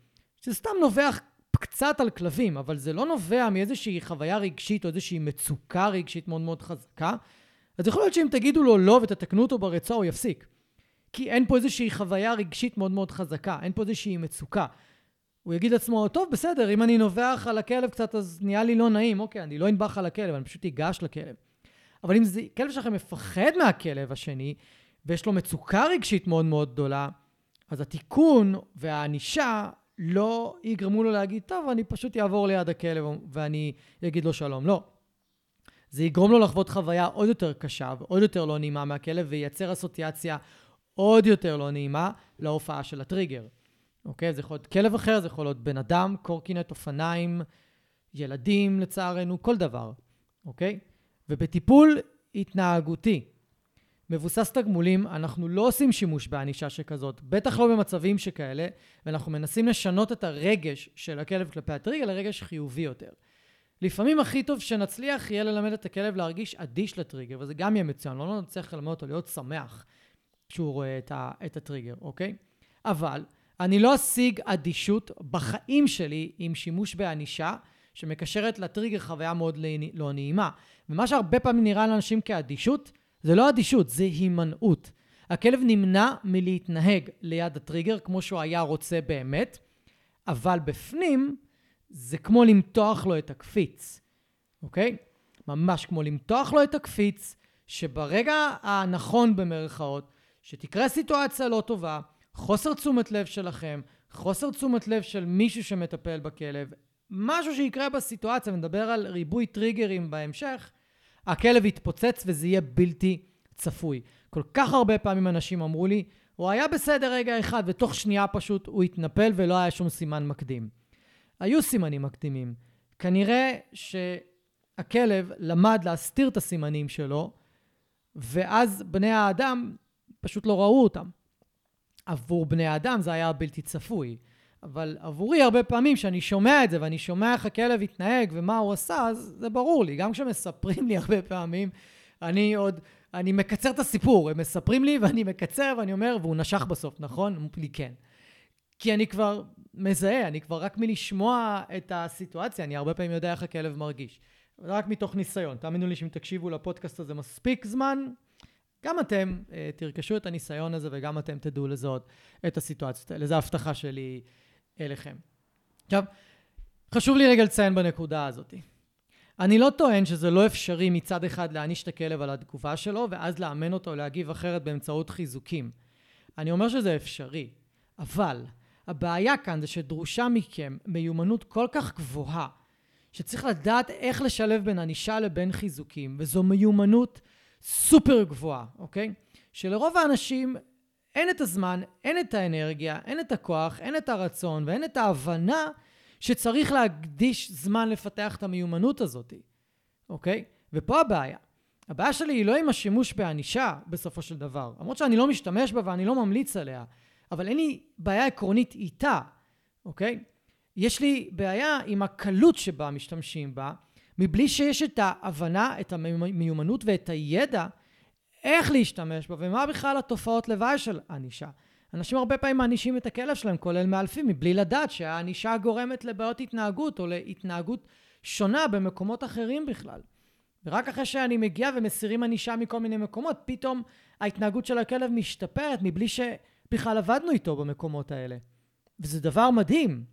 שסתם נובח קצת על כלבים, אבל זה לא נובע מאיזושהי חוויה רגשית או איזושהי מצוקה רגשית מאוד מאוד חזקה, אז יכול להיות שאם תגידו לו לא ותתקנו אותו ברצועה, הוא יפסיק. כי אין פה איזושהי חוויה רגשית מאוד מאוד חזקה, אין פה איזושהי מצוקה. הוא יגיד לעצמו, טוב, בסדר, אם אני נובח על הכלב קצת, אז נהיה לי לא נעים. אוקיי, אני לא אנבח על הכלב, אני פשוט אגש לכלב. אבל אם זה כלב שלכם מפחד מהכלב השני, ויש לו מצוקה רגשית מאוד מאוד גדולה, אז התיקון והענישה לא יגרמו לו להגיד, טוב, אני פשוט אעבור ליד הכלב ואני אגיד לו שלום. לא. זה יגרום לו לחוות חוויה עוד יותר קשה ועוד יותר לא נעימה מהכלב, וייצר אסוציאציה עוד יותר לא נעימה להופעה של הטריגר. אוקיי? זה יכול להיות כלב אחר, זה יכול להיות בן אדם, קורקינט, אופניים, ילדים לצערנו, כל דבר, אוקיי? ובטיפול התנהגותי, מבוסס תגמולים, אנחנו לא עושים שימוש בענישה שכזאת, בטח לא במצבים שכאלה, ואנחנו מנסים לשנות את הרגש של הכלב כלפי הטריגר לרגש חיובי יותר. לפעמים הכי טוב שנצליח יהיה ללמד את הכלב להרגיש אדיש לטריגר, וזה גם יהיה מצוין, לא נצטרך ללמד אותו להיות שמח כשהוא רואה את, ה, את הטריגר, אוקיי? אבל אני לא אשיג אדישות בחיים שלי עם שימוש בענישה שמקשרת לטריגר חוויה מאוד לא נעימה. ומה שהרבה פעמים נראה לאנשים כאדישות, זה לא אדישות, זה הימנעות. הכלב נמנע מלהתנהג ליד הטריגר כמו שהוא היה רוצה באמת, אבל בפנים זה כמו למתוח לו את הקפיץ, אוקיי? ממש כמו למתוח לו את הקפיץ, שברגע הנכון במרכאות, שתקרה סיטואציה לא טובה, חוסר תשומת לב שלכם, חוסר תשומת לב של מישהו שמטפל בכלב, משהו שיקרה בסיטואציה, ונדבר על ריבוי טריגרים בהמשך, הכלב יתפוצץ וזה יהיה בלתי צפוי. כל כך הרבה פעמים אנשים אמרו לי, הוא היה בסדר רגע אחד ותוך שנייה פשוט הוא התנפל ולא היה שום סימן מקדים. היו סימנים מקדימים. כנראה שהכלב למד להסתיר את הסימנים שלו, ואז בני האדם פשוט לא ראו אותם. עבור בני האדם זה היה בלתי צפוי. אבל עבורי הרבה פעמים כשאני שומע את זה ואני שומע איך הכלב התנהג ומה הוא עשה, אז זה ברור לי. גם כשמספרים לי הרבה פעמים, אני עוד, אני מקצר את הסיפור. הם מספרים לי ואני מקצר ואני אומר, והוא נשך בסוף, נכון? אמרו לי כן. כי אני כבר מזהה, אני כבר רק מלשמוע את הסיטואציה, אני הרבה פעמים יודע איך הכלב מרגיש. רק מתוך ניסיון. תאמינו לי שאם תקשיבו לפודקאסט הזה מספיק זמן, גם אתם uh, תרכשו את הניסיון הזה וגם אתם תדעו לזהות את הסיטואציות האלה. זו ההבטחה שלי אליכם. עכשיו, חשוב לי רגע לציין בנקודה הזאת. אני לא טוען שזה לא אפשרי מצד אחד להעניש את הכלב על התגובה שלו ואז לאמן אותו להגיב אחרת באמצעות חיזוקים. אני אומר שזה אפשרי, אבל הבעיה כאן זה שדרושה מכם מיומנות כל כך גבוהה שצריך לדעת איך לשלב בין ענישה לבין חיזוקים, וזו מיומנות סופר גבוהה, אוקיי? שלרוב האנשים אין את הזמן, אין את האנרגיה, אין את הכוח, אין את הרצון ואין את ההבנה שצריך להקדיש זמן לפתח את המיומנות הזאת, אוקיי? ופה הבעיה. הבעיה שלי היא לא עם השימוש בענישה בסופו של דבר, למרות שאני לא משתמש בה ואני לא ממליץ עליה, אבל אין לי בעיה עקרונית איתה, אוקיי? יש לי בעיה עם הקלות שבה משתמשים בה, מבלי שיש את ההבנה, את המיומנות ואת הידע איך להשתמש בה ומה בכלל התופעות לוואי של ענישה. אנשים הרבה פעמים מענישים את הכלב שלהם, כולל מאלפים, מבלי לדעת שהענישה גורמת לבעיות התנהגות או להתנהגות שונה במקומות אחרים בכלל. ורק אחרי שאני מגיע ומסירים ענישה מכל מיני מקומות, פתאום ההתנהגות של הכלב משתפרת מבלי שבכלל עבדנו איתו במקומות האלה. וזה דבר מדהים.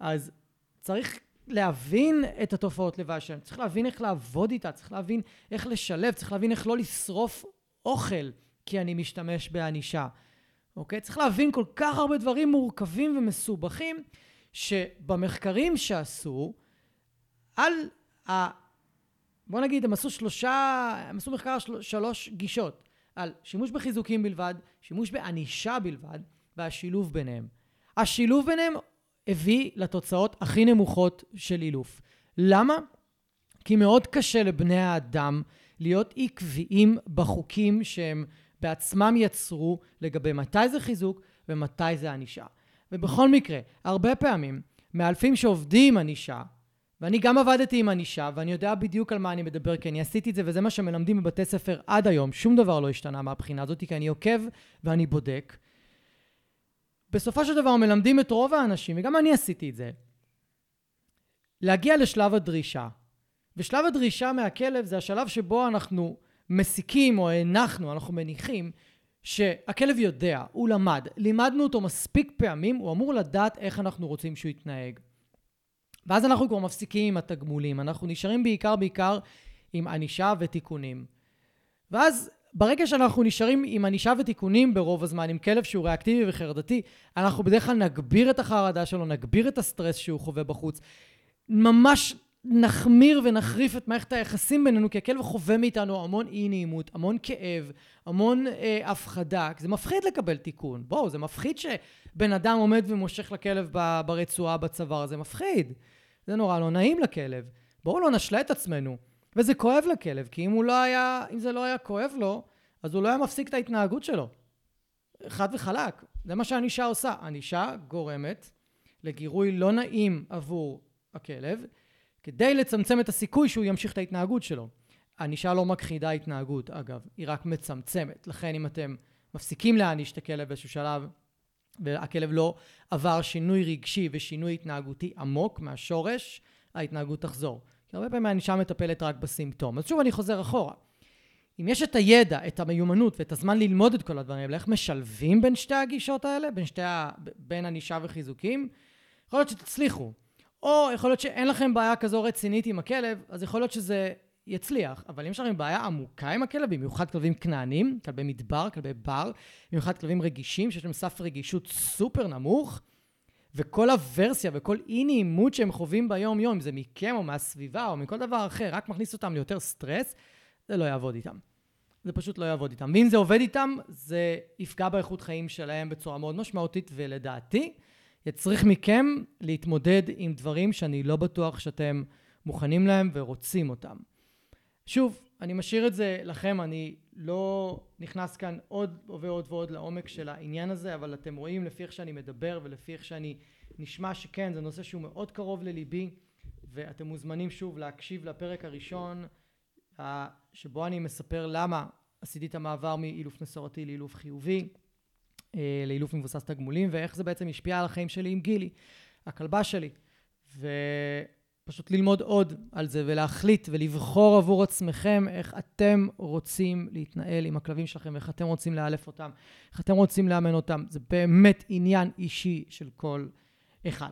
אז צריך להבין את התופעות לוואי שלהם, צריך להבין איך לעבוד איתה, צריך להבין איך לשלב, צריך להבין איך לא לשרוף אוכל כי אני משתמש בענישה. אוקיי? צריך להבין כל כך הרבה דברים מורכבים ומסובכים, שבמחקרים שעשו, על ה... בוא נגיד, הם עשו שלושה, הם עשו מחקר של, שלוש גישות, על שימוש בחיזוקים בלבד, שימוש בענישה בלבד, והשילוב ביניהם. השילוב ביניהם הביא לתוצאות הכי נמוכות של אילוף. למה? כי מאוד קשה לבני האדם להיות עקביים בחוקים שהם בעצמם יצרו לגבי מתי זה חיזוק ומתי זה ענישה. ובכל מקרה, הרבה פעמים מאלפים שעובדים עם ענישה, ואני גם עבדתי עם ענישה, ואני יודע בדיוק על מה אני מדבר, כי אני עשיתי את זה, וזה מה שמלמדים בבתי ספר עד היום. שום דבר לא השתנה מהבחינה הזאת, כי אני עוקב ואני בודק. בסופו של דבר מלמדים את רוב האנשים, וגם אני עשיתי את זה, להגיע לשלב הדרישה. ושלב הדרישה מהכלב זה השלב שבו אנחנו מסיקים או הנחנו, אנחנו מניחים שהכלב יודע, הוא למד, לימדנו אותו מספיק פעמים, הוא אמור לדעת איך אנחנו רוצים שהוא יתנהג. ואז אנחנו כבר מפסיקים עם התגמולים, אנחנו נשארים בעיקר בעיקר עם ענישה ותיקונים. ואז ברגע שאנחנו נשארים עם ענישה ותיקונים ברוב הזמן, עם כלב שהוא ריאקטיבי וחרדתי, אנחנו בדרך כלל נגביר את החרדה שלו, נגביר את הסטרס שהוא חווה בחוץ. ממש נחמיר ונחריף את מערכת היחסים בינינו, כי הכלב חווה מאיתנו המון אי נעימות, המון כאב, המון אה, הפחדה. זה מפחיד לקבל תיקון. בואו, זה מפחיד שבן אדם עומד ומושך לכלב ברצועה בצוואר, זה מפחיד. זה נורא לא נעים לכלב. בואו לא נשלה את עצמנו. וזה כואב לכלב, כי אם, הוא לא היה, אם זה לא היה כואב לו, אז הוא לא היה מפסיק את ההתנהגות שלו. חד וחלק. זה מה שהענישה עושה. ענישה גורמת לגירוי לא נעים עבור הכלב, כדי לצמצם את הסיכוי שהוא ימשיך את ההתנהגות שלו. ענישה לא מכחידה התנהגות, אגב, היא רק מצמצמת. לכן אם אתם מפסיקים להעניש את הכלב באיזשהו שלב, והכלב לא עבר שינוי רגשי ושינוי התנהגותי עמוק מהשורש, ההתנהגות תחזור. הרבה פעמים הענישה מטפלת רק בסימפטום. אז שוב אני חוזר אחורה. אם יש את הידע, את המיומנות ואת הזמן ללמוד את כל הדברים האלה, איך משלבים בין שתי הגישות האלה, בין, שתי ה... בין ענישה וחיזוקים, יכול להיות שתצליחו. או יכול להיות שאין לכם בעיה כזו רצינית עם הכלב, אז יכול להיות שזה יצליח. אבל אם יש לכם בעיה עמוקה עם הכלב, במיוחד כלבים כנענים, כלבי מדבר, כלבי בר, במיוחד כלבים רגישים, שיש להם סף רגישות סופר נמוך, וכל הוורסיה וכל אי נעימות שהם חווים ביום-יום, אם זה מכם או מהסביבה או מכל דבר אחר, רק מכניס אותם ליותר סטרס, זה לא יעבוד איתם. זה פשוט לא יעבוד איתם. ואם זה עובד איתם, זה יפגע באיכות חיים שלהם בצורה מאוד משמעותית, ולדעתי, יצריך מכם להתמודד עם דברים שאני לא בטוח שאתם מוכנים להם ורוצים אותם. שוב, אני משאיר את זה לכם, אני לא נכנס כאן עוד ועוד ועוד לעומק של העניין הזה, אבל אתם רואים לפי איך שאני מדבר ולפי איך שאני נשמע שכן, זה נושא שהוא מאוד קרוב לליבי, ואתם מוזמנים שוב להקשיב לפרק הראשון, שבו אני מספר למה עשיתי את המעבר מאילוף מסורתי לאילוף חיובי. אה, לאילוף מבוסס תגמולים, ואיך זה בעצם השפיע על החיים שלי עם גילי, הכלבה שלי. ופשוט ללמוד עוד על זה ולהחליט ולבחור עבור עצמכם איך אתם רוצים להתנהל עם הכלבים שלכם, ואיך אתם רוצים לאלף אותם, איך אתם רוצים לאמן אותם. זה באמת עניין אישי של כל אחד.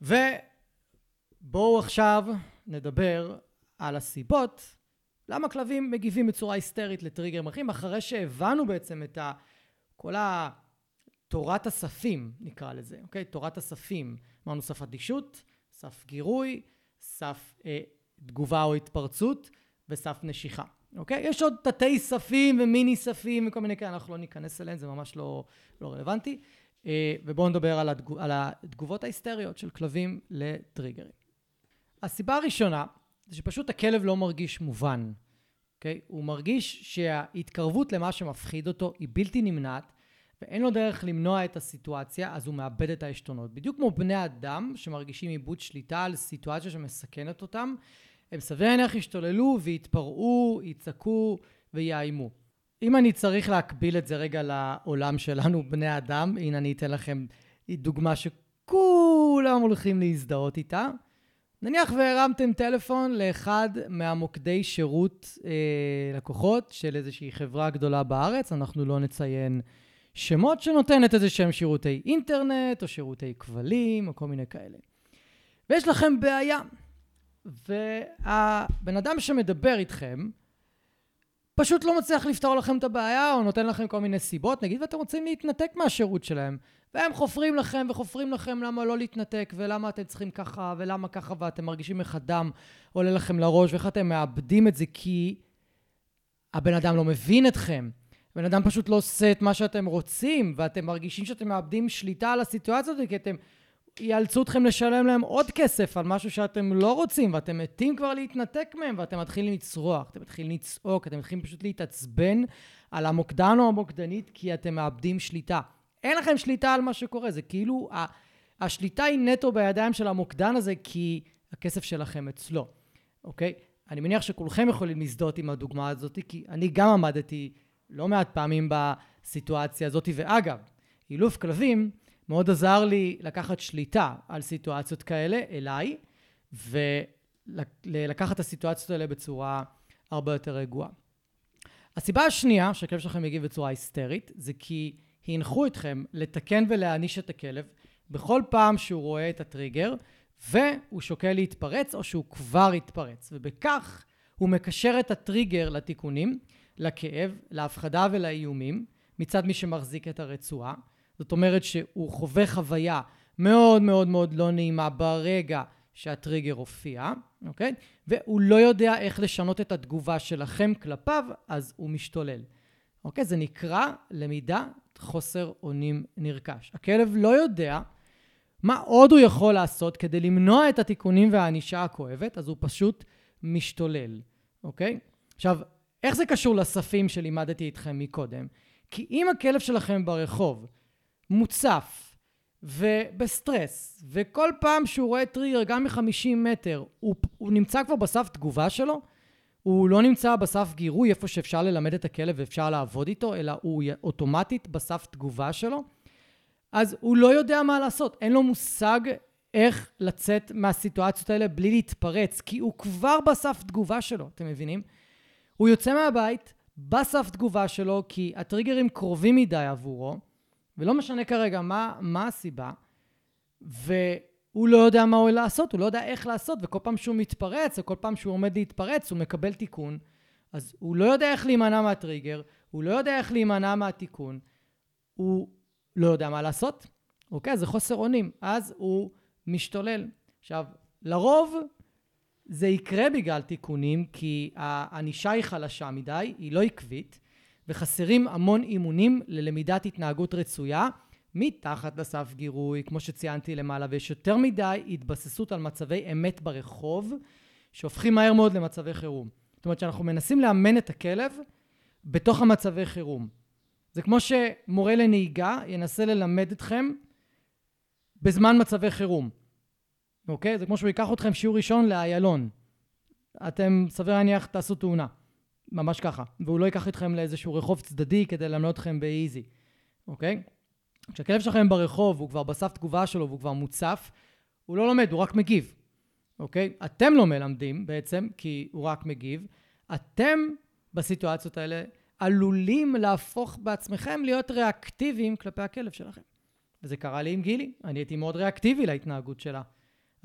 ובואו עכשיו נדבר על הסיבות למה כלבים מגיבים בצורה היסטרית לטריגרים אחרים, אחרי שהבנו בעצם את ה... כל תורת הספים, נקרא לזה, אוקיי? תורת הספים. אמרנו סף אדישות, סף גירוי, סף אה, תגובה או התפרצות וסף נשיכה. אוקיי? יש עוד תתי ספים ומיני ספים וכל מיני כאלה, אנחנו לא ניכנס אליהם, זה ממש לא, לא רלוונטי. אה, ובואו נדבר על, התגוב, על התגובות ההיסטריות של כלבים לטריגרים. הסיבה הראשונה זה שפשוט הכלב לא מרגיש מובן. אוקיי? הוא מרגיש שההתקרבות למה שמפחיד אותו היא בלתי נמנעת, ואין לו דרך למנוע את הסיטואציה, אז הוא מאבד את העשתונות. בדיוק כמו בני אדם שמרגישים עיבוד שליטה על סיטואציה שמסכנת אותם, הם סביר להניח ישתוללו ויתפרעו, יצעקו ויאיימו. אם אני צריך להקביל את זה רגע לעולם שלנו, בני אדם, הנה אני אתן לכם דוגמה שכולם הולכים להזדהות איתה. נניח והרמתם טלפון לאחד מהמוקדי שירות אה, לקוחות של איזושהי חברה גדולה בארץ, אנחנו לא נציין שמות, שנותנת איזה שהם שירותי אינטרנט או שירותי כבלים או כל מיני כאלה. ויש לכם בעיה, והבן אדם שמדבר איתכם פשוט לא מצליח לפתור לכם את הבעיה או נותן לכם כל מיני סיבות, נגיד ואתם רוצים להתנתק מהשירות שלהם. והם חופרים לכם וחופרים לכם למה לא להתנתק ולמה אתם צריכים ככה ולמה ככה ואתם מרגישים איך הדם עולה לכם לראש ואיך אתם מאבדים את זה כי הבן אדם לא מבין אתכם. הבן אדם פשוט לא עושה את מה שאתם רוצים ואתם מרגישים שאתם מאבדים שליטה על הסיטואציה הזאת כי אתם יאלצו אתכם לשלם להם עוד כסף על משהו שאתם לא רוצים ואתם מתים כבר להתנתק מהם ואתם מתחילים לצרוח, אתם מתחילים לצעוק, אתם מתחילים פשוט להתעצבן על המוקדן או המוקדנית כי אתם מאבדים שליטה. אין לכם שליטה על מה שקורה, זה כאילו, השליטה היא נטו בידיים של המוקדן הזה, כי הכסף שלכם אצלו, אוקיי? אני מניח שכולכם יכולים להזדהות עם הדוגמה הזאת, כי אני גם עמדתי לא מעט פעמים בסיטואציה הזאת, ואגב, אילוף כלבים מאוד עזר לי לקחת שליטה על סיטואציות כאלה אליי, ולקחת את הסיטואציות האלה בצורה הרבה יותר רגועה. הסיבה השנייה שהכלב שלכם מגיב בצורה היסטרית, זה כי הנחו אתכם לתקן ולהעניש את הכלב בכל פעם שהוא רואה את הטריגר והוא שוקל להתפרץ או שהוא כבר התפרץ, ובכך הוא מקשר את הטריגר לתיקונים, לכאב, להפחדה ולאיומים מצד מי שמחזיק את הרצועה. זאת אומרת שהוא חווה חוויה מאוד מאוד מאוד לא נעימה ברגע שהטריגר הופיע, אוקיי? והוא לא יודע איך לשנות את התגובה שלכם כלפיו, אז הוא משתולל. אוקיי? זה נקרא למידה חוסר אונים נרכש. הכלב לא יודע מה עוד הוא יכול לעשות כדי למנוע את התיקונים והענישה הכואבת, אז הוא פשוט משתולל, אוקיי? עכשיו, איך זה קשור לספים שלימדתי איתכם מקודם? כי אם הכלב שלכם ברחוב מוצף ובסטרס, וכל פעם שהוא רואה טריגר גם מ-50 מטר, הוא, הוא נמצא כבר בסף תגובה שלו, הוא לא נמצא בסף גירוי איפה שאפשר ללמד את הכלב ואפשר לעבוד איתו, אלא הוא אוטומטית בסף תגובה שלו, אז הוא לא יודע מה לעשות. אין לו מושג איך לצאת מהסיטואציות האלה בלי להתפרץ, כי הוא כבר בסף תגובה שלו, אתם מבינים? הוא יוצא מהבית בסף תגובה שלו, כי הטריגרים קרובים מדי עבורו, ולא משנה כרגע מה, מה הסיבה, ו... הוא לא יודע מה הוא לעשות, הוא לא יודע איך לעשות, וכל פעם שהוא מתפרץ, או כל פעם שהוא עומד להתפרץ, הוא מקבל תיקון. אז הוא לא יודע איך להימנע מהטריגר, הוא לא יודע איך להימנע מהתיקון, הוא לא יודע מה לעשות. אוקיי? זה חוסר אונים. אז הוא משתולל. עכשיו, לרוב זה יקרה בגלל תיקונים, כי הענישה היא חלשה מדי, היא לא עקבית, וחסרים המון אימונים ללמידת התנהגות רצויה. מתחת לסף גירוי, כמו שציינתי למעלה, ויש יותר מדי התבססות על מצבי אמת ברחוב, שהופכים מהר מאוד למצבי חירום. זאת אומרת שאנחנו מנסים לאמן את הכלב בתוך המצבי חירום. זה כמו שמורה לנהיגה ינסה ללמד אתכם בזמן מצבי חירום. אוקיי? זה כמו שהוא ייקח אתכם שיעור ראשון לאיילון. אתם, סביר להניח, תעשו תאונה. ממש ככה. והוא לא ייקח אתכם לאיזשהו רחוב צדדי כדי ללמד אתכם באיזי. אוקיי? כשהכלב שלכם ברחוב, הוא כבר בסף תגובה שלו והוא כבר מוצף, הוא לא לומד, הוא רק מגיב, אוקיי? אתם לא מלמדים בעצם, כי הוא רק מגיב. אתם בסיטואציות האלה עלולים להפוך בעצמכם להיות ריאקטיביים כלפי הכלב שלכם. וזה קרה לי עם גילי, אני הייתי מאוד ריאקטיבי להתנהגות שלה.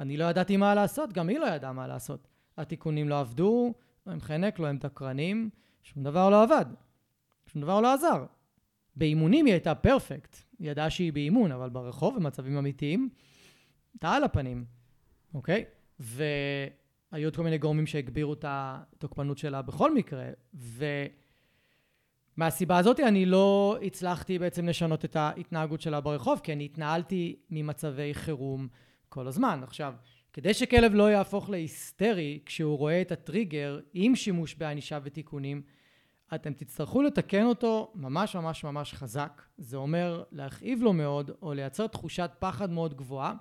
אני לא ידעתי מה לעשות, גם היא לא ידעה מה לעשות. התיקונים לא עבדו, לא עם חנק, לא עם תקרנים, שום דבר לא עבד. שום דבר לא עזר. באימונים היא הייתה פרפקט, היא ידעה שהיא באימון, אבל ברחוב, במצבים אמיתיים, הייתה על הפנים, אוקיי? והיו עוד כל מיני גורמים שהגבירו את התוקפנות שלה בכל מקרה, ומהסיבה הזאת אני לא הצלחתי בעצם לשנות את ההתנהגות שלה ברחוב, כי אני התנהלתי ממצבי חירום כל הזמן. עכשיו, כדי שכלב לא יהפוך להיסטרי כשהוא רואה את הטריגר עם שימוש בענישה ותיקונים, אתם תצטרכו לתקן אותו ממש ממש ממש חזק. זה אומר להכאיב לו מאוד, או לייצר תחושת פחד מאוד גבוהה,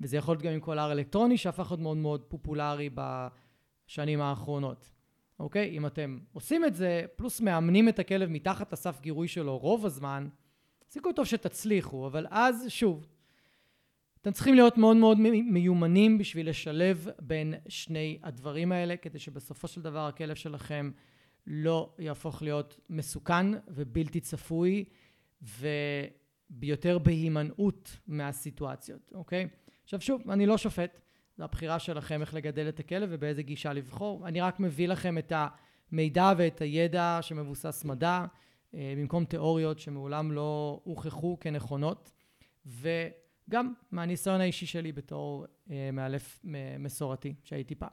וזה יכול להיות גם עם קולר אלקטרוני שהפך להיות מאוד מאוד פופולרי בשנים האחרונות. אוקיי? אם אתם עושים את זה, פלוס מאמנים את הכלב מתחת לסף גירוי שלו רוב הזמן, סיכוי טוב שתצליחו, אבל אז שוב, אתם צריכים להיות מאוד מאוד מיומנים בשביל לשלב בין שני הדברים האלה, כדי שבסופו של דבר הכלב שלכם לא יהפוך להיות מסוכן ובלתי צפוי, וביותר בהימנעות מהסיטואציות, אוקיי? עכשיו שוב, אני לא שופט, זו הבחירה שלכם איך לגדל את הכלב ובאיזה גישה לבחור. אני רק מביא לכם את המידע ואת הידע שמבוסס מדע, אה, במקום תיאוריות שמעולם לא הוכחו כנכונות, וגם מהניסיון האישי שלי בתור אה, מאלף מסורתי שהייתי פעם.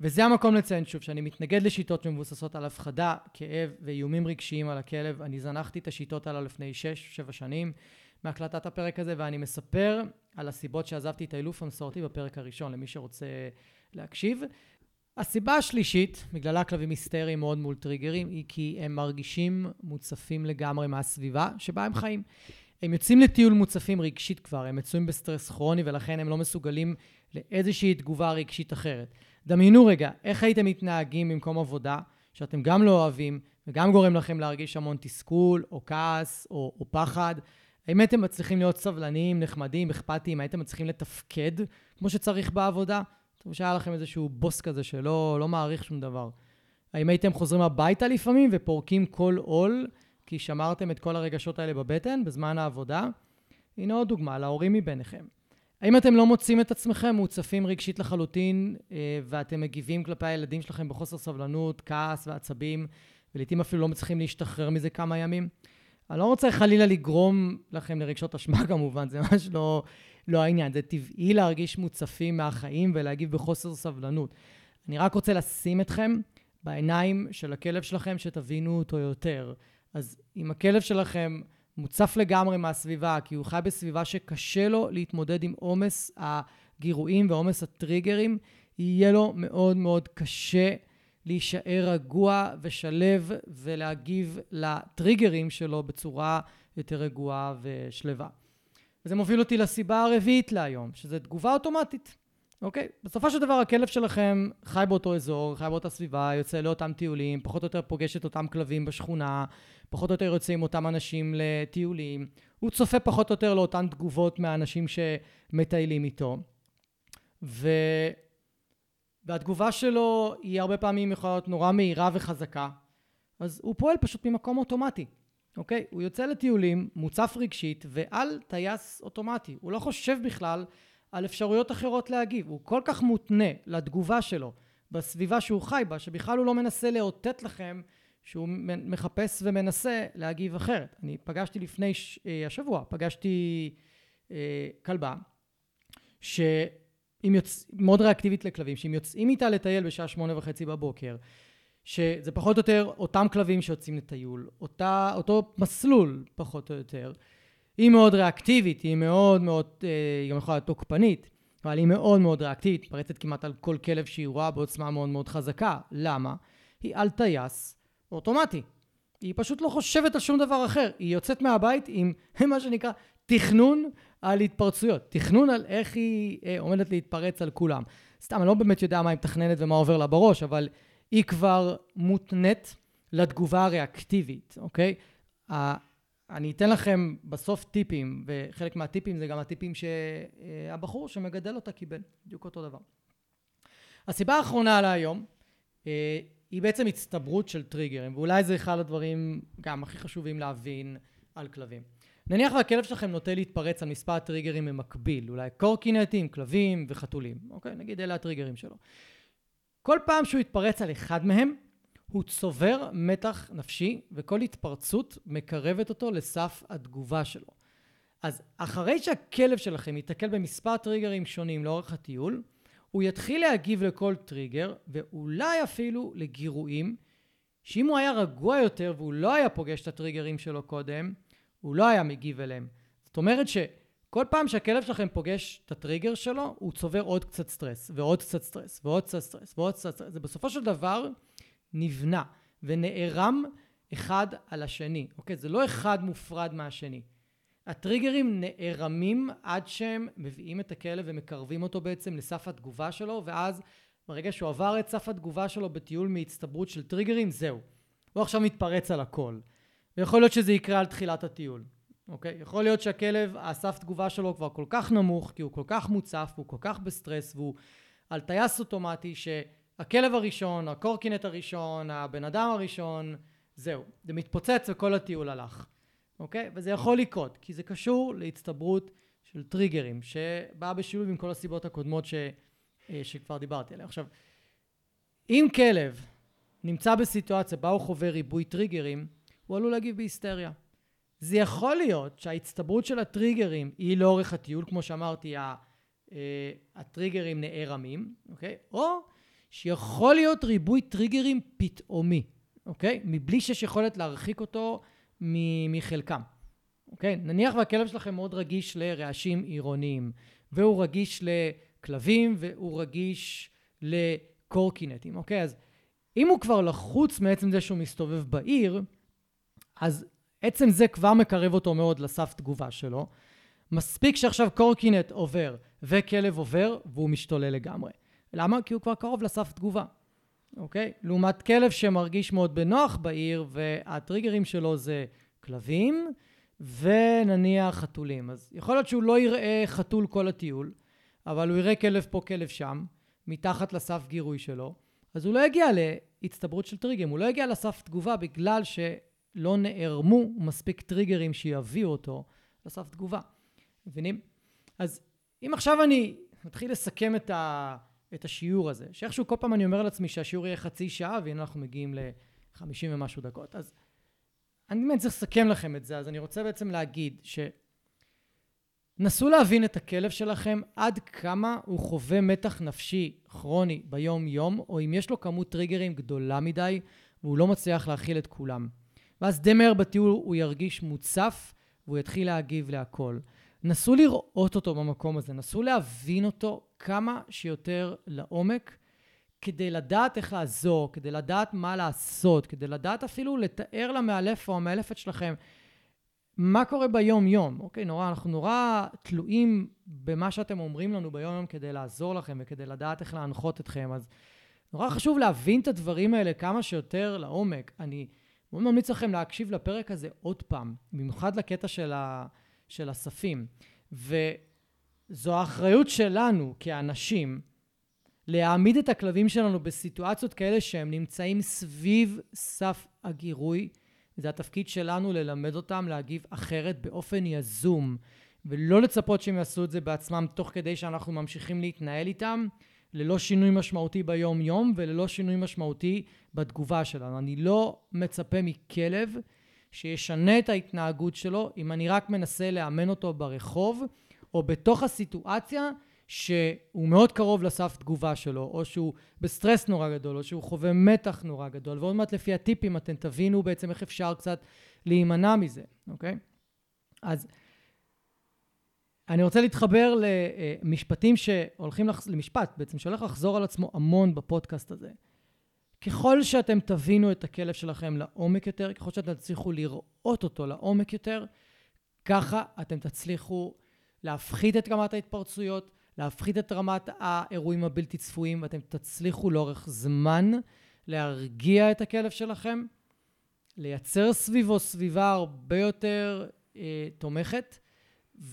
וזה המקום לציין שוב שאני מתנגד לשיטות שמבוססות על הפחדה, כאב ואיומים רגשיים על הכלב. אני זנחתי את השיטות האלה לפני 6-7 שנים מהקלטת הפרק הזה, ואני מספר על הסיבות שעזבתי את האילוף המסורתי בפרק הראשון, למי שרוצה להקשיב. הסיבה השלישית, בגללה כלבים היסטריים מאוד מול טריגרים, היא כי הם מרגישים מוצפים לגמרי מהסביבה שבה הם חיים. הם יוצאים לטיול מוצפים רגשית כבר, הם מצויים בסטרס כרוני ולכן הם לא מסוגלים לאיזושהי תגובה רגשית אחרת. דמיינו רגע, איך הייתם מתנהגים במקום עבודה, שאתם גם לא אוהבים וגם גורם לכם להרגיש המון תסכול או כעס או, או פחד. האם הייתם מצליחים להיות סבלניים, נחמדים, אכפתיים, הייתם מצליחים לתפקד כמו שצריך בעבודה? טוב, שהיה לכם איזשהו בוס כזה שלא לא מעריך שום דבר. האם הייתם חוזרים הביתה לפעמים ופורקים כל עול כי שמרתם את כל הרגשות האלה בבטן בזמן העבודה? הנה עוד דוגמה להורים מביניכם. האם אתם לא מוצאים את עצמכם מוצפים רגשית לחלוטין אה, ואתם מגיבים כלפי הילדים שלכם בחוסר סבלנות, כעס ועצבים ולעיתים אפילו לא מצליחים להשתחרר מזה כמה ימים? אני לא רוצה חלילה לגרום לכם לרגשות אשמה כמובן, זה ממש לא, לא העניין. זה טבעי להרגיש מוצפים מהחיים ולהגיב בחוסר סבלנות. אני רק רוצה לשים אתכם בעיניים של הכלב שלכם, שתבינו אותו יותר. אז אם הכלב שלכם מוצף לגמרי מהסביבה, כי הוא חי בסביבה שקשה לו להתמודד עם עומס הגירויים ועומס הטריגרים, יהיה לו מאוד מאוד קשה להישאר רגוע ושלב ולהגיב לטריגרים שלו בצורה יותר רגועה ושלווה. וזה מוביל אותי לסיבה הרביעית להיום, שזה תגובה אוטומטית. אוקיי? בסופו של דבר הכלב שלכם חי באותו אזור, חי באותה סביבה, יוצא לאותם טיולים, פחות או יותר פוגש את אותם כלבים בשכונה, פחות או יותר יוצא עם אותם אנשים לטיולים, הוא צופה פחות או יותר לאותן תגובות מהאנשים שמטיילים איתו. ו... והתגובה שלו היא הרבה פעמים יכולה להיות נורא מהירה וחזקה, אז הוא פועל פשוט ממקום אוטומטי, אוקיי? הוא יוצא לטיולים, מוצף רגשית ועל טייס אוטומטי. הוא לא חושב בכלל על אפשרויות אחרות להגיב. הוא כל כך מותנה לתגובה שלו בסביבה שהוא חי בה, שבכלל הוא לא מנסה לאותת לכם שהוא מחפש ומנסה להגיב אחרת. אני פגשתי לפני ש... אה, השבוע, פגשתי אה, כלבה, ש... אם יוצ... מאוד ריאקטיבית לכלבים, שאם יוצאים איתה לטייל בשעה שמונה וחצי בבוקר, שזה פחות או יותר אותם כלבים שיוצאים לטיול, אותה, אותו מסלול פחות או יותר, היא מאוד ריאקטיבית, היא מאוד מאוד, אה, היא גם יכולה להיות תוקפנית, אבל היא מאוד מאוד ריאקטיבית, מתפרצת כמעט על כל כלב שהיא רואה בעוצמה מאוד מאוד חזקה. למה? היא על טייס אוטומטי. היא פשוט לא חושבת על שום דבר אחר. היא יוצאת מהבית עם מה שנקרא תכנון על התפרצויות. תכנון על איך היא אה, עומדת להתפרץ על כולם. סתם, אני לא באמת יודע מה היא מתכננת ומה עובר לה בראש, אבל היא כבר מותנית לתגובה הריאקטיבית, אוקיי? אני אתן לכם בסוף טיפים, וחלק מהטיפים זה גם הטיפים שהבחור שמגדל אותה קיבל, בדיוק אותו דבר. הסיבה האחרונה להיום אה, היא בעצם הצטברות של טריגרים, ואולי זה אחד הדברים גם הכי חשובים להבין על כלבים. נניח והכלב שלכם נוטה להתפרץ על מספר טריגרים במקביל, אולי קורקינטים, כלבים וחתולים, אוקיי? נגיד אלה הטריגרים שלו. כל פעם שהוא יתפרץ על אחד מהם, הוא צובר מתח נפשי, וכל התפרצות מקרבת אותו לסף התגובה שלו. אז אחרי שהכלב שלכם ייתקל במספר טריגרים שונים לאורך הטיול, הוא יתחיל להגיב לכל טריגר, ואולי אפילו לגירויים, שאם הוא היה רגוע יותר והוא לא היה פוגש את הטריגרים שלו קודם, הוא לא היה מגיב אליהם. זאת אומרת שכל פעם שהכלב שלכם פוגש את הטריגר שלו, הוא צובר עוד קצת סטרס, ועוד קצת סטרס, ועוד קצת סטרס, ועוד קצת סטרס. זה בסופו של דבר נבנה ונערם אחד על השני, אוקיי? זה לא אחד מופרד מהשני. הטריגרים נערמים עד שהם מביאים את הכלב ומקרבים אותו בעצם לסף התגובה שלו, ואז ברגע שהוא עבר את סף התגובה שלו בטיול מהצטברות של טריגרים, זהו. הוא עכשיו מתפרץ על הכל. ויכול להיות שזה יקרה על תחילת הטיול, אוקיי? יכול להיות שהכלב, הסף תגובה שלו כבר כל כך נמוך, כי הוא כל כך מוצף, והוא כל כך בסטרס, והוא על טייס אוטומטי, שהכלב הראשון, הקורקינט הראשון, הבן אדם הראשון, זהו. זה מתפוצץ וכל הטיול הלך, אוקיי? וזה יכול לקרות, כי זה קשור להצטברות של טריגרים, שבאה בשילוב עם כל הסיבות הקודמות ש, אה, שכבר דיברתי עליהן. עכשיו, אם כלב נמצא בסיטואציה בה הוא חווה ריבוי טריגרים, הוא עלול להגיב בהיסטריה. זה יכול להיות שההצטברות של הטריגרים היא לאורך הטיול, כמו שאמרתי, אה, הטריגרים נערמים, אוקיי? או שיכול להיות ריבוי טריגרים פתאומי, אוקיי? מבלי שיש יכולת להרחיק אותו מחלקם. אוקיי? נניח והכלב שלכם מאוד רגיש לרעשים עירוניים, והוא רגיש לכלבים, והוא רגיש לקורקינטים, אוקיי? אז אם הוא כבר לחוץ מעצם זה שהוא מסתובב בעיר, אז עצם זה כבר מקרב אותו מאוד לסף תגובה שלו. מספיק שעכשיו קורקינט עובר וכלב עובר והוא משתולל לגמרי. למה? כי הוא כבר קרוב לסף תגובה, אוקיי? לעומת כלב שמרגיש מאוד בנוח בעיר והטריגרים שלו זה כלבים ונניח חתולים. אז יכול להיות שהוא לא יראה חתול כל הטיול, אבל הוא יראה כלב פה, כלב שם, מתחת לסף גירוי שלו, אז הוא לא יגיע להצטברות של טריגרים, הוא לא יגיע לסף תגובה בגלל שלא נערמו מספיק טריגרים שיביאו אותו לסף תגובה. מבינים? אז אם עכשיו אני מתחיל לסכם את, ה, את השיעור הזה, שאיכשהו כל פעם אני אומר לעצמי שהשיעור יהיה חצי שעה, והנה אנחנו מגיעים ל-50 ומשהו דקות, אז אני באמת צריך לסכם לכם את זה, אז אני רוצה בעצם להגיד ש... נסו להבין את הכלב שלכם עד כמה הוא חווה מתח נפשי כרוני ביום-יום, או אם יש לו כמות טריגרים גדולה מדי והוא לא מצליח להכיל את כולם. ואז די מהר בטיול הוא ירגיש מוצף והוא יתחיל להגיב להכל. נסו לראות אותו במקום הזה, נסו להבין אותו כמה שיותר לעומק, כדי לדעת איך לעזור, כדי לדעת מה לעשות, כדי לדעת אפילו לתאר למאלף או המאלפת שלכם מה קורה ביום-יום. אוקיי, נורא, אנחנו נורא תלויים במה שאתם אומרים לנו ביום-יום כדי לעזור לכם וכדי לדעת איך להנחות אתכם. אז נורא חשוב להבין את הדברים האלה כמה שיותר לעומק. אני מאוד ממליץ לכם להקשיב לפרק הזה עוד פעם, במיוחד לקטע של, ה, של הספים. וזו האחריות שלנו כאנשים להעמיד את הכלבים שלנו בסיטואציות כאלה שהם נמצאים סביב סף הגירוי. זה התפקיד שלנו ללמד אותם להגיב אחרת באופן יזום, ולא לצפות שהם יעשו את זה בעצמם תוך כדי שאנחנו ממשיכים להתנהל איתם, ללא שינוי משמעותי ביום-יום וללא שינוי משמעותי בתגובה שלנו. אני לא מצפה מכלב שישנה את ההתנהגות שלו אם אני רק מנסה לאמן אותו ברחוב או בתוך הסיטואציה שהוא מאוד קרוב לסף תגובה שלו, או שהוא בסטרס נורא גדול, או שהוא חווה מתח נורא גדול, ועוד מעט לפי הטיפים אתם תבינו בעצם איך אפשר קצת להימנע מזה, אוקיי? אז אני רוצה להתחבר למשפטים שהולכים, לח... למשפט בעצם, שהולך לחזור על עצמו המון בפודקאסט הזה. ככל שאתם תבינו את הכלב שלכם לעומק יותר, ככל שאתם תצליחו לראות אותו לעומק יותר, ככה אתם תצליחו להפחית את רמת ההתפרצויות, להפחית את רמת האירועים הבלתי צפויים, ואתם תצליחו לאורך זמן להרגיע את הכלב שלכם, לייצר סביבו סביבה הרבה יותר אה, תומכת,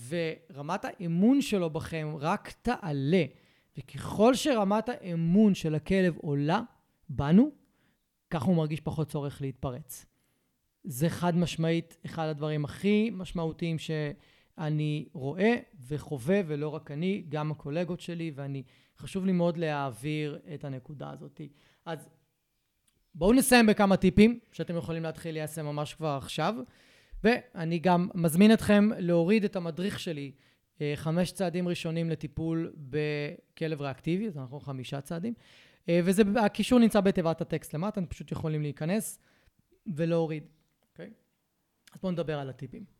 ורמת האמון שלו בכם רק תעלה. וככל שרמת האמון של הכלב עולה בנו, כך הוא מרגיש פחות צורך להתפרץ. זה חד משמעית אחד הדברים הכי משמעותיים ש... אני רואה וחווה, ולא רק אני, גם הקולגות שלי, ואני, חשוב לי מאוד להעביר את הנקודה הזאת. אז בואו נסיים בכמה טיפים שאתם יכולים להתחיל ליישם ממש כבר עכשיו, ואני גם מזמין אתכם להוריד את המדריך שלי, אה, חמש צעדים ראשונים לטיפול בכלב ריאקטיבי, אז אנחנו חמישה צעדים, אה, והקישור נמצא בתיבת הטקסט למטה, אתם פשוט יכולים להיכנס ולהוריד, אוקיי? Okay? אז בואו נדבר על הטיפים.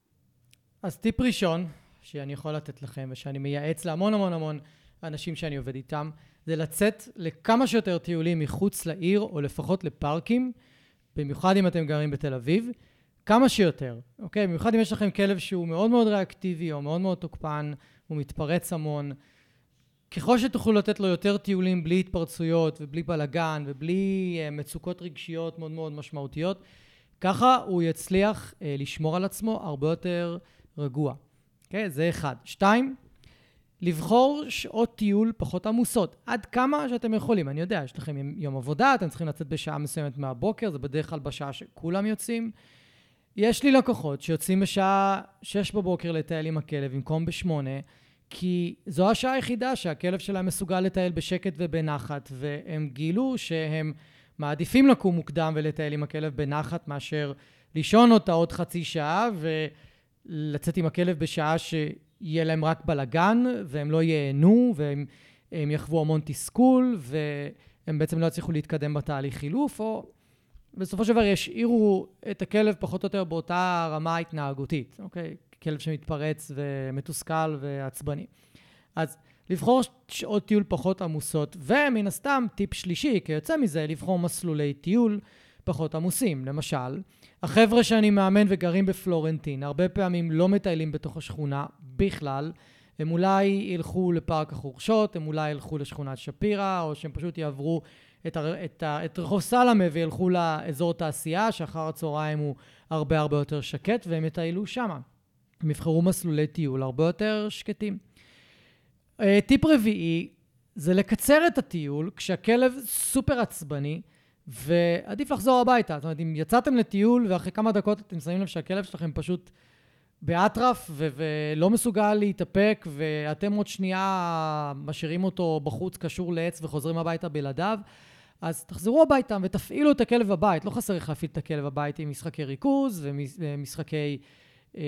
אז טיפ ראשון שאני יכול לתת לכם ושאני מייעץ להמון המון המון אנשים שאני עובד איתם, זה לצאת לכמה שיותר טיולים מחוץ לעיר או לפחות לפארקים, במיוחד אם אתם גרים בתל אביב, כמה שיותר, אוקיי? במיוחד אם יש לכם כלב שהוא מאוד מאוד ריאקטיבי או מאוד מאוד תוקפן, הוא מתפרץ המון. ככל שתוכלו לתת לו יותר טיולים בלי התפרצויות ובלי בלאגן ובלי uh, מצוקות רגשיות מאוד מאוד משמעותיות, ככה הוא יצליח uh, לשמור על עצמו הרבה יותר רגוע. אוקיי? Okay, זה אחד. שתיים, לבחור שעות טיול פחות עמוסות, עד כמה שאתם יכולים. אני יודע, יש לכם יום עבודה, אתם צריכים לצאת בשעה מסוימת מהבוקר, זה בדרך כלל בשעה שכולם יוצאים. יש לי לקוחות שיוצאים בשעה 6 בבוקר לטייל עם הכלב במקום ב-8, כי זו השעה היחידה שהכלב שלהם מסוגל לטייל בשקט ובנחת, והם גילו שהם מעדיפים לקום מוקדם ולטייל עם הכלב בנחת מאשר לישון אותה עוד חצי שעה ולצאת עם הכלב בשעה שיהיה להם רק בלאגן, והם לא ייהנו, והם יחוו המון תסכול, והם בעצם לא יצליחו להתקדם בתהליך חילוף, או בסופו של דבר ישאירו את הכלב פחות או יותר באותה רמה התנהגותית, אוקיי? כלב שמתפרץ ומתוסכל ועצבני. אז לבחור שעות טיול פחות עמוסות, ומן הסתם, טיפ שלישי, כיוצא מזה, לבחור מסלולי טיול פחות עמוסים. למשל, החבר'ה שאני מאמן וגרים בפלורנטין, הרבה פעמים לא מטיילים בתוך השכונה בכלל. הם אולי ילכו לפארק החורשות, הם אולי ילכו לשכונת שפירא, או שהם פשוט יעברו את, הר, את, ה, את רחוב סלמה וילכו לאזור תעשייה, שאחר הצהריים הוא הרבה הרבה יותר שקט, והם יטיילו שמה. הם יבחרו מסלולי טיול הרבה יותר שקטים. אה, טיפ רביעי זה לקצר את הטיול כשהכלב סופר עצבני, ועדיף לחזור הביתה. זאת אומרת, אם יצאתם לטיול ואחרי כמה דקות אתם שמים לב שהכלב שלכם פשוט באטרף ו- ולא מסוגל להתאפק, ואתם עוד שנייה משאירים אותו בחוץ קשור לעץ וחוזרים הביתה בלעדיו, אז תחזרו הביתה ותפעילו את הכלב בבית. לא חסר איך להפעיל את הכלב בבית עם משחקי ריכוז ומשחקי אה,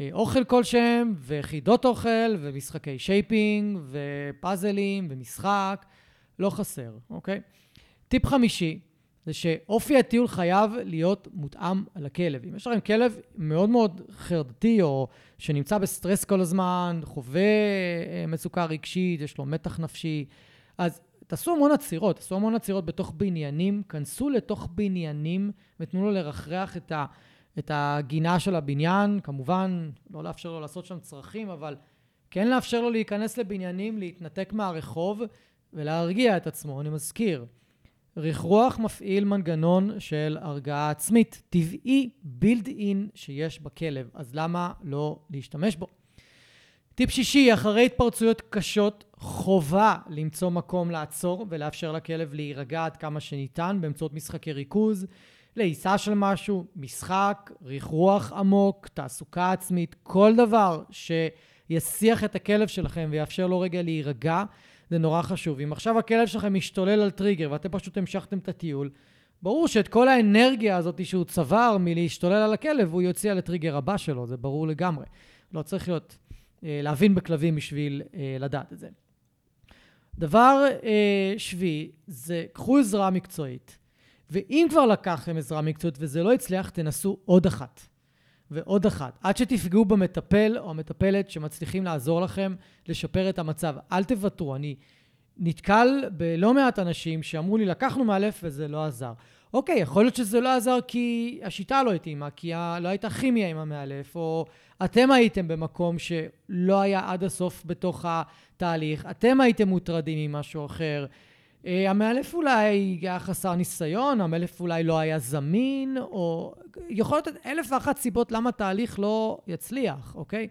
אה, אוכל כלשהם, וחידות אוכל, ומשחקי shaping, ופאזלים, ומשחק. לא חסר, אוקיי? טיפ חמישי, זה שאופי הטיול חייב להיות מותאם לכלב. אם יש לכם כלב מאוד מאוד חרדתי, או שנמצא בסטרס כל הזמן, חווה אה, מצוקה רגשית, יש לו מתח נפשי, אז תעשו המון עצירות, תעשו המון עצירות בתוך בניינים, כנסו לתוך בניינים ותנו לו לרחרח את, ה, את הגינה של הבניין. כמובן, לא לאפשר לו לעשות שם צרכים, אבל כן לאפשר לו להיכנס לבניינים, להתנתק מהרחוב ולהרגיע את עצמו. אני מזכיר, רכרוח מפעיל מנגנון של הרגעה עצמית, טבעי, בילד אין שיש בכלב, אז למה לא להשתמש בו? טיפ שישי, אחרי התפרצויות קשות, חובה למצוא מקום לעצור ולאפשר לכלב להירגע עד כמה שניתן באמצעות משחקי ריכוז, לעיסה של משהו, משחק, רכרוח עמוק, תעסוקה עצמית, כל דבר שיסיח את הכלב שלכם ויאפשר לו רגע להירגע, זה נורא חשוב. אם עכשיו הכלב שלכם משתולל על טריגר ואתם פשוט המשכתם את הטיול, ברור שאת כל האנרגיה הזאת שהוא צבר מלהשתולל על הכלב, הוא יוציא על הטריגר הבא שלו, זה ברור לגמרי. לא צריך להיות, אה, להבין בכלבים בשביל אה, לדעת את זה. דבר אה, שביעי, זה קחו עזרה מקצועית. ואם כבר לקחתם עזרה מקצועית וזה לא הצליח, תנסו עוד אחת. ועוד אחת, עד שתפגעו במטפל או המטפלת שמצליחים לעזור לכם לשפר את המצב. אל תוותרו, אני נתקל בלא מעט אנשים שאמרו לי, לקחנו מאלף וזה לא עזר. אוקיי, יכול להיות שזה לא עזר כי השיטה לא התאימה, כי לא הייתה כימיה עם המאלף, או אתם הייתם במקום שלא היה עד הסוף בתוך התהליך, אתם הייתם מוטרדים ממשהו אחר. אה, המאלף אולי היה חסר ניסיון, המאלף אולי לא היה זמין, או יכול להיות אלף ואחת סיבות למה תהליך לא יצליח, אוקיי?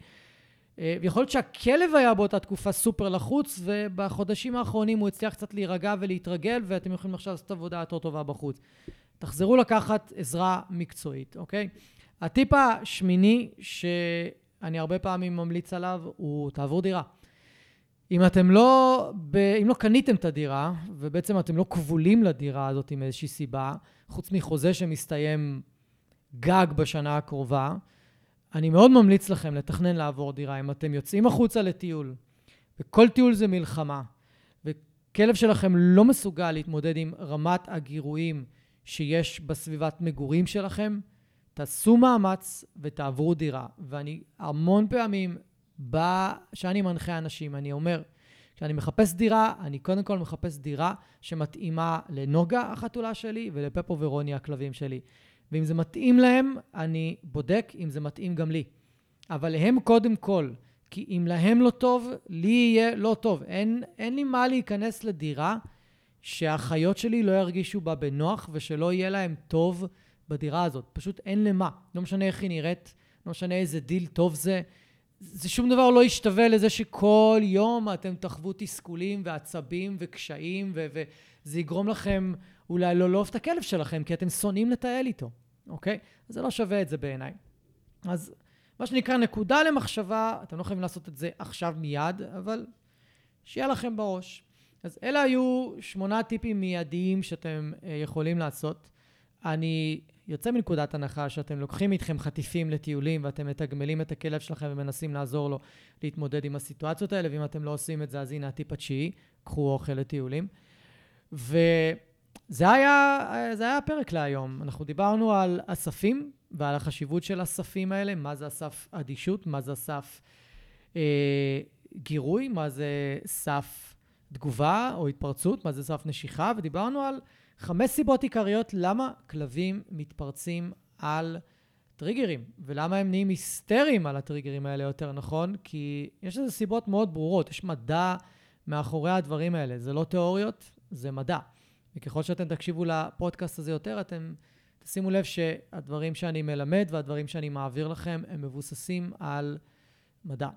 אה, יכול להיות שהכלב היה באותה תקופה סופר לחוץ, ובחודשים האחרונים הוא הצליח קצת להירגע ולהתרגל, ואתם יכולים עכשיו לעשות עבודה יותר טובה בחוץ. תחזרו לקחת עזרה מקצועית, אוקיי? הטיפ השמיני שאני הרבה פעמים ממליץ עליו הוא תעבור דירה. אם אתם לא, ב, אם לא קניתם את הדירה, ובעצם אתם לא כבולים לדירה הזאת עם איזושהי סיבה, חוץ מחוזה שמסתיים גג בשנה הקרובה, אני מאוד ממליץ לכם לתכנן לעבור דירה. אם אתם יוצאים החוצה לטיול, וכל טיול זה מלחמה, וכלב שלכם לא מסוגל להתמודד עם רמת הגירויים שיש בסביבת מגורים שלכם, תעשו מאמץ ותעברו דירה. ואני המון פעמים כשאני מנחה אנשים, אני אומר, כשאני מחפש דירה, אני קודם כל מחפש דירה שמתאימה לנוגה, החתולה שלי, ולפפו ורוני, הכלבים שלי. ואם זה מתאים להם, אני בודק אם זה מתאים גם לי. אבל הם קודם כל, כי אם להם לא טוב, לי יהיה לא טוב. אין, אין לי מה להיכנס לדירה שהחיות שלי לא ירגישו בה בנוח ושלא יהיה להם טוב בדירה הזאת. פשוט אין למה. לא משנה איך היא נראית, לא משנה איזה דיל טוב זה. זה שום דבר לא ישתווה לזה שכל יום אתם תחוו תסכולים ועצבים וקשיים, וזה יגרום לכם אולי לא לאהוב את הכלב שלכם, כי אתם שונאים לטייל איתו, אוקיי? זה לא שווה את זה בעיניי. אז מה שנקרא נקודה למחשבה, אתם לא חייבים לעשות את זה עכשיו מיד, אבל שיהיה לכם בראש. אז אלה היו שמונה טיפים מיידיים שאתם אה, יכולים לעשות. אני יוצא מנקודת הנחה שאתם לוקחים איתכם חטיפים לטיולים ואתם מתגמלים את הכלב שלכם ומנסים לעזור לו להתמודד עם הסיטואציות האלה, ואם אתם לא עושים את זה, אז הנה הטיפ התשיעי, קחו אוכל לטיולים. וזה היה, היה הפרק להיום. אנחנו דיברנו על אספים ועל החשיבות של הספים האלה, מה זה הסף אדישות, מה זה הסף אה, גירוי, מה זה סף תגובה או התפרצות, מה זה סף נשיכה, ודיברנו על חמש סיבות עיקריות למה כלבים מתפרצים על טריגרים, ולמה הם נהיים היסטריים על הטריגרים האלה יותר נכון, כי יש לזה סיבות מאוד ברורות, יש מדע מאחורי הדברים האלה, זה לא תיאוריות, זה מדע. וככל שאתם תקשיבו לפודקאסט הזה יותר, אתם תשימו לב שהדברים שאני מלמד והדברים שאני מעביר לכם הם מבוססים על מדע.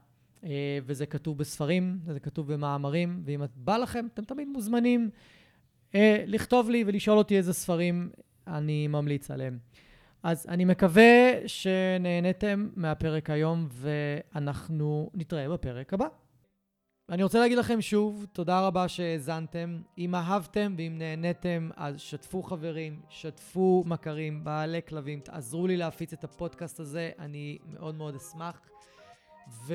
אה, וזה כתוב בספרים, וזה כתוב במאמרים, ואם בא לכם, אתם תמיד מוזמנים לכתוב לי ולשאול אותי איזה ספרים אני ממליץ עליהם. אז אני מקווה שנהניתם מהפרק היום, ואנחנו נתראה בפרק הבא. אני רוצה להגיד לכם שוב, תודה רבה שהאזנתם. אם אהבתם ואם נהניתם, אז שתפו חברים, שתפו מכרים, בעלי כלבים, תעזרו לי להפיץ את הפודקאסט הזה, אני מאוד מאוד אשמח. ו...